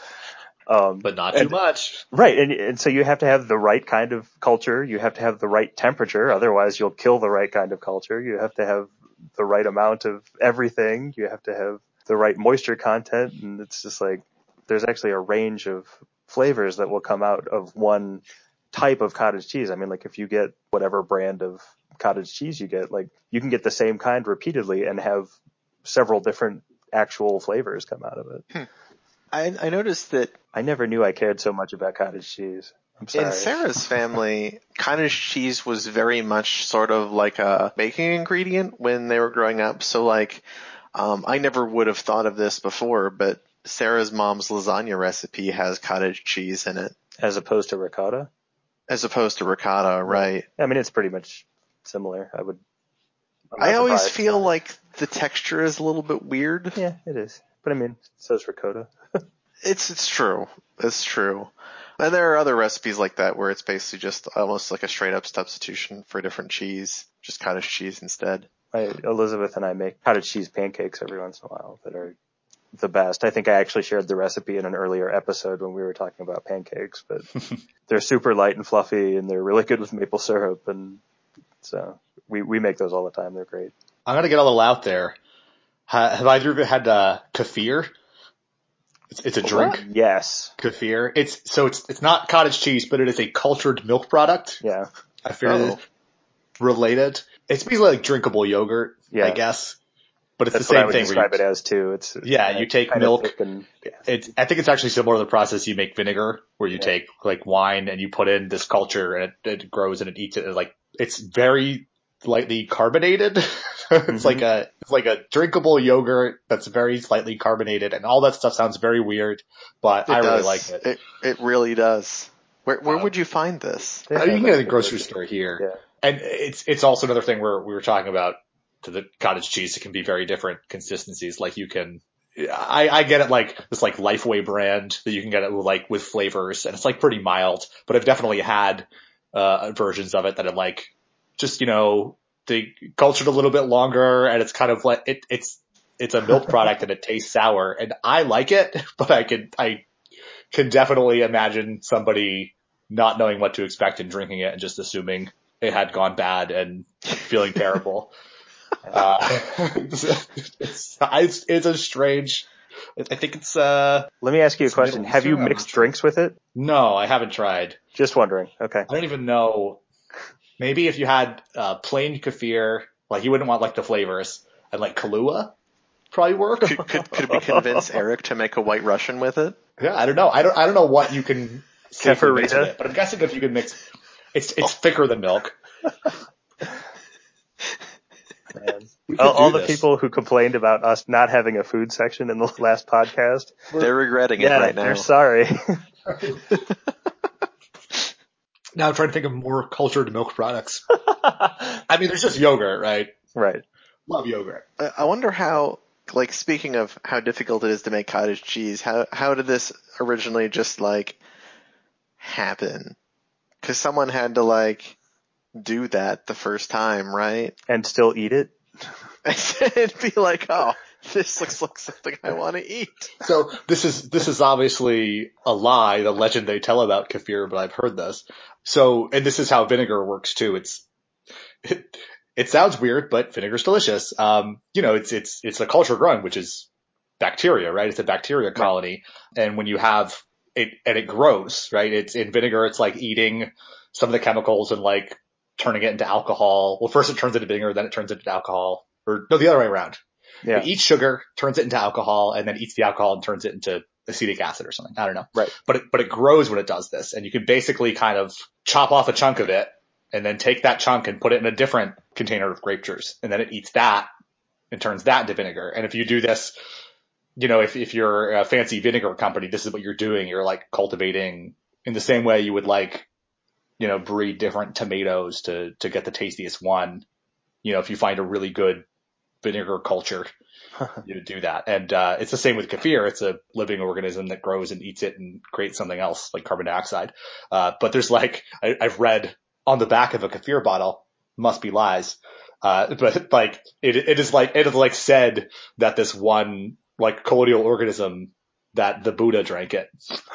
Speaker 2: Um,
Speaker 3: But not too
Speaker 2: And-
Speaker 3: much.
Speaker 2: Right, and, and so you have to have the right kind of culture. You have to have the right temperature, otherwise you'll kill the right kind of culture. You have to have the right amount of everything. You have to have the right moisture content, and it's just like there's actually a range of flavors that will come out of one type of cottage cheese. I mean, like if you get whatever brand of cottage cheese you get, like you can get the same kind repeatedly and have several different actual flavors come out of it.
Speaker 1: I, I noticed that
Speaker 2: I never knew I cared so much about cottage cheese.
Speaker 1: In Sarah's family, cottage cheese was very much sort of like a baking ingredient when they were growing up. So like, um, I never would have thought of this before, but Sarah's mom's lasagna recipe has cottage cheese in it,
Speaker 2: as opposed to ricotta.
Speaker 1: as opposed to ricotta, right?
Speaker 2: I mean, it's pretty much similar. I would. I'm not
Speaker 1: I always
Speaker 2: surprised.
Speaker 1: feel like the texture is a little bit weird.
Speaker 2: Yeah, it is. But I mean, so is ricotta.
Speaker 1: It's it's true. It's true. And there are other recipes like that where it's basically just almost like a straight up substitution for a different cheese, just cottage cheese instead.
Speaker 2: I, Elizabeth and I make cottage cheese pancakes every once in a while that are the best. I think I actually shared the recipe in an earlier episode when we were talking about pancakes, but they're super light and fluffy and they're really good with maple syrup. And so we, we make those all the time. They're great.
Speaker 3: I'm gonna get a little out there. Ha- Have either of you had uh, kefir? It's, it's a drink.
Speaker 2: Yes.
Speaker 3: Kefir. It's so it's it's not cottage cheese, but it is a cultured milk product.
Speaker 2: Yeah.
Speaker 3: I figured
Speaker 1: Oh.
Speaker 3: it's related. It's basically like drinkable yogurt,
Speaker 2: Yeah.
Speaker 3: I guess. But it's
Speaker 2: That's
Speaker 3: the
Speaker 2: what
Speaker 3: same thing.
Speaker 2: describe
Speaker 3: you-
Speaker 2: it as too. It's
Speaker 3: Yeah, you take milk.
Speaker 2: and yeah.
Speaker 3: It's, I think it's actually similar to the process you make vinegar, where you
Speaker 2: Yeah.
Speaker 3: take like wine and you put in this culture and it, it grows and it eats it. And, like it's very lightly carbonated. it's
Speaker 2: Mhm.
Speaker 3: like a it's like a drinkable yogurt that's very slightly carbonated, and all that stuff sounds very weird, but
Speaker 1: It
Speaker 3: I really like it.
Speaker 1: It it really does. Where where
Speaker 3: Um,
Speaker 1: would you find this?
Speaker 3: Uh, you can get it at the grocery store here.
Speaker 2: Yeah.
Speaker 3: And it's it's also another thing where we were talking about to the cottage cheese. It can be very different consistencies. Like you can, I I get it like this like Lifeway brand that you can get it like with flavors, and it's like pretty mild. But I've definitely had uh versions of it that are like just you know they cultured a little bit longer, and it's kind of like it it's it's a milk product and it tastes sour, and I like it, but I can I can definitely imagine somebody not knowing what to expect and drinking it and just assuming it had gone bad and feeling terrible. Uh, it's, it's, it's a strange, I think it's, uh,
Speaker 2: Let me ask you a question. Have you mixed
Speaker 3: sure.
Speaker 2: drinks with it?
Speaker 3: no, I haven't tried.
Speaker 2: Just wondering. Okay.
Speaker 3: I don't even know. Maybe if you had, uh, plain kefir, like you wouldn't want like the flavors and like Kahlua probably work.
Speaker 1: Could, could could we convince Eric to make a White Russian with it?
Speaker 3: Yeah, I don't know. I don't, I don't know what you can safely mix
Speaker 2: Kefirita?
Speaker 3: with it, but I'm guessing if you can mix, it's, it's thicker than milk.
Speaker 2: Man. All, all the people who complained about us not having a food section in the last podcast.
Speaker 1: They're regretting it right now.
Speaker 2: they're sorry.
Speaker 3: Now I'm trying to think of more cultured milk products. I mean, there's just yogurt, right?
Speaker 2: right.
Speaker 3: Love yogurt.
Speaker 1: I I wonder how like, speaking of how difficult it is to make cottage cheese, how how did this originally just like happen? Because someone had to like do that the first time, right?
Speaker 2: And still eat it?
Speaker 1: and be like, oh, this looks like something I want to eat.
Speaker 3: So this is this is obviously a lie, the legend they tell about kefir, but I've heard this. So, and this is how vinegar works too. It's it, it sounds weird, but vinegar's delicious. Um, you know, it's it's it's a culture growing, which is bacteria, right? It's a bacteria colony, and when you have it and it grows, right? It's in vinegar. It's like eating some of the chemicals and like turning it into alcohol. Well, first it turns into vinegar, then it turns into alcohol, or no, the other way around.
Speaker 2: Yeah.
Speaker 3: It eats sugar, turns it into alcohol, and then eats the alcohol and turns it into acetic acid or something. I don't know.
Speaker 2: Right.
Speaker 3: But it, but it grows when it does this, and you can basically kind of chop off a chunk of it, and then take that chunk and put it in a different container of grape juice, and then it eats that and turns that into vinegar. And if you do this, you know, if if you're a fancy vinegar company, this is what you're doing. You're like cultivating in the same way you would like, you know, breed different tomatoes to to get the tastiest one. You know, if you find a really good vinegar culture, you do that. And uh, it's the same with kefir. It's a living organism that grows and eats it and creates something else like carbon dioxide. Uh, but there's like I, I've read on the back of a kefir bottle, must be lies. Uh, but like it, it is like it is like said that this one like colloidal organism that the Buddha drank it.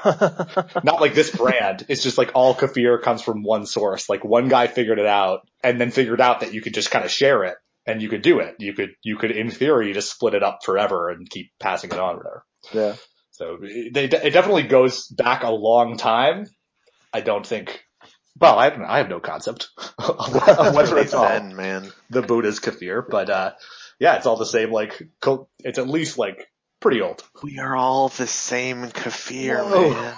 Speaker 3: Not like this brand. It's just like all kefir comes from one source. Like one guy figured it out and then figured out that you could just kind of share it and you could do it. You could, you could in theory just split it up forever and keep passing it on or whatever.
Speaker 2: yeah.
Speaker 3: So it, they, it definitely goes back a long time. I don't think, well, I, I have no concept of what- of what
Speaker 1: It's
Speaker 3: call
Speaker 1: man.
Speaker 3: the Buddha's kefir, but, uh, yeah, it's all the same, like, it's at least like pretty old.
Speaker 1: We are all the same Kefir,
Speaker 3: Whoa.
Speaker 1: man.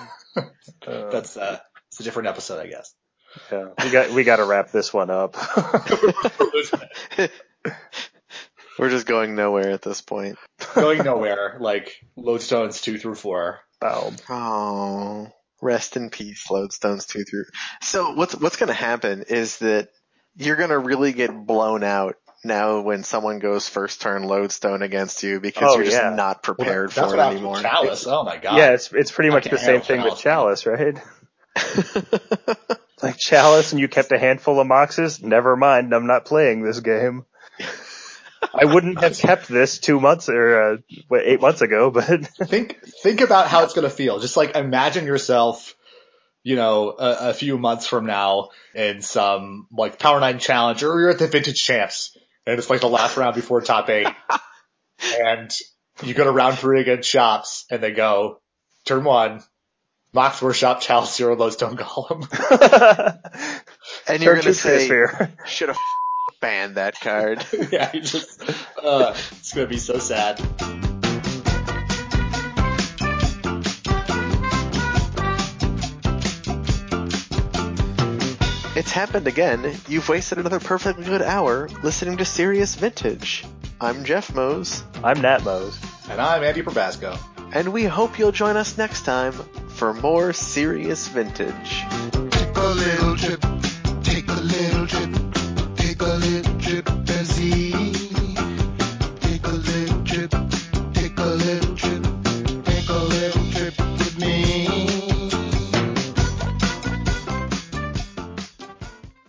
Speaker 2: Uh,
Speaker 3: That's, uh, it's a different episode, I guess.
Speaker 2: yeah. We got we got to wrap this one up.
Speaker 1: We're just going nowhere at this point.
Speaker 3: Going nowhere, like Lodestones two through four.
Speaker 2: Wow.
Speaker 1: Oh, rest in peace, Lodestones two through. So what's what's going to happen is that you're going to really get blown out now when someone goes first turn Lodestone against you because
Speaker 2: Oh,
Speaker 1: you're just
Speaker 2: yeah.
Speaker 1: not prepared
Speaker 3: That's
Speaker 1: for
Speaker 3: what
Speaker 1: it
Speaker 3: happened with
Speaker 1: anymore.
Speaker 3: Chalice. Oh my god.
Speaker 2: Yeah, it's it's pretty
Speaker 3: I
Speaker 2: much the same
Speaker 3: handle
Speaker 2: thing with
Speaker 3: Chalice.
Speaker 2: Chalice, right? Like Chalice, and you kept a handful of moxes. Never mind, I'm not playing this game. I wouldn't have kept this two months or uh, eight months ago, but
Speaker 3: think think about how it's gonna feel. Just like imagine yourself, you know, a, a few months from now in some like Power Nine Challenge, or you're at the Vintage Champs, and it's like the last round before top eight, and you go to round three against Shops, and they go turn one, Mox Workshop Chalice Zero Lodestone Golem.
Speaker 1: and you're going to say, should have banned that card.
Speaker 3: yeah, just uh, it's gonna be so sad.
Speaker 1: It's happened again. You've wasted another perfectly good hour listening to Serious Vintage. I'm Jeff Moes,
Speaker 2: I'm Nat Moes.
Speaker 3: And I'm Andy Probasco.
Speaker 1: and we hope you'll join us next time for more Serious Vintage.
Speaker 4: Take a little trip, take a little trip.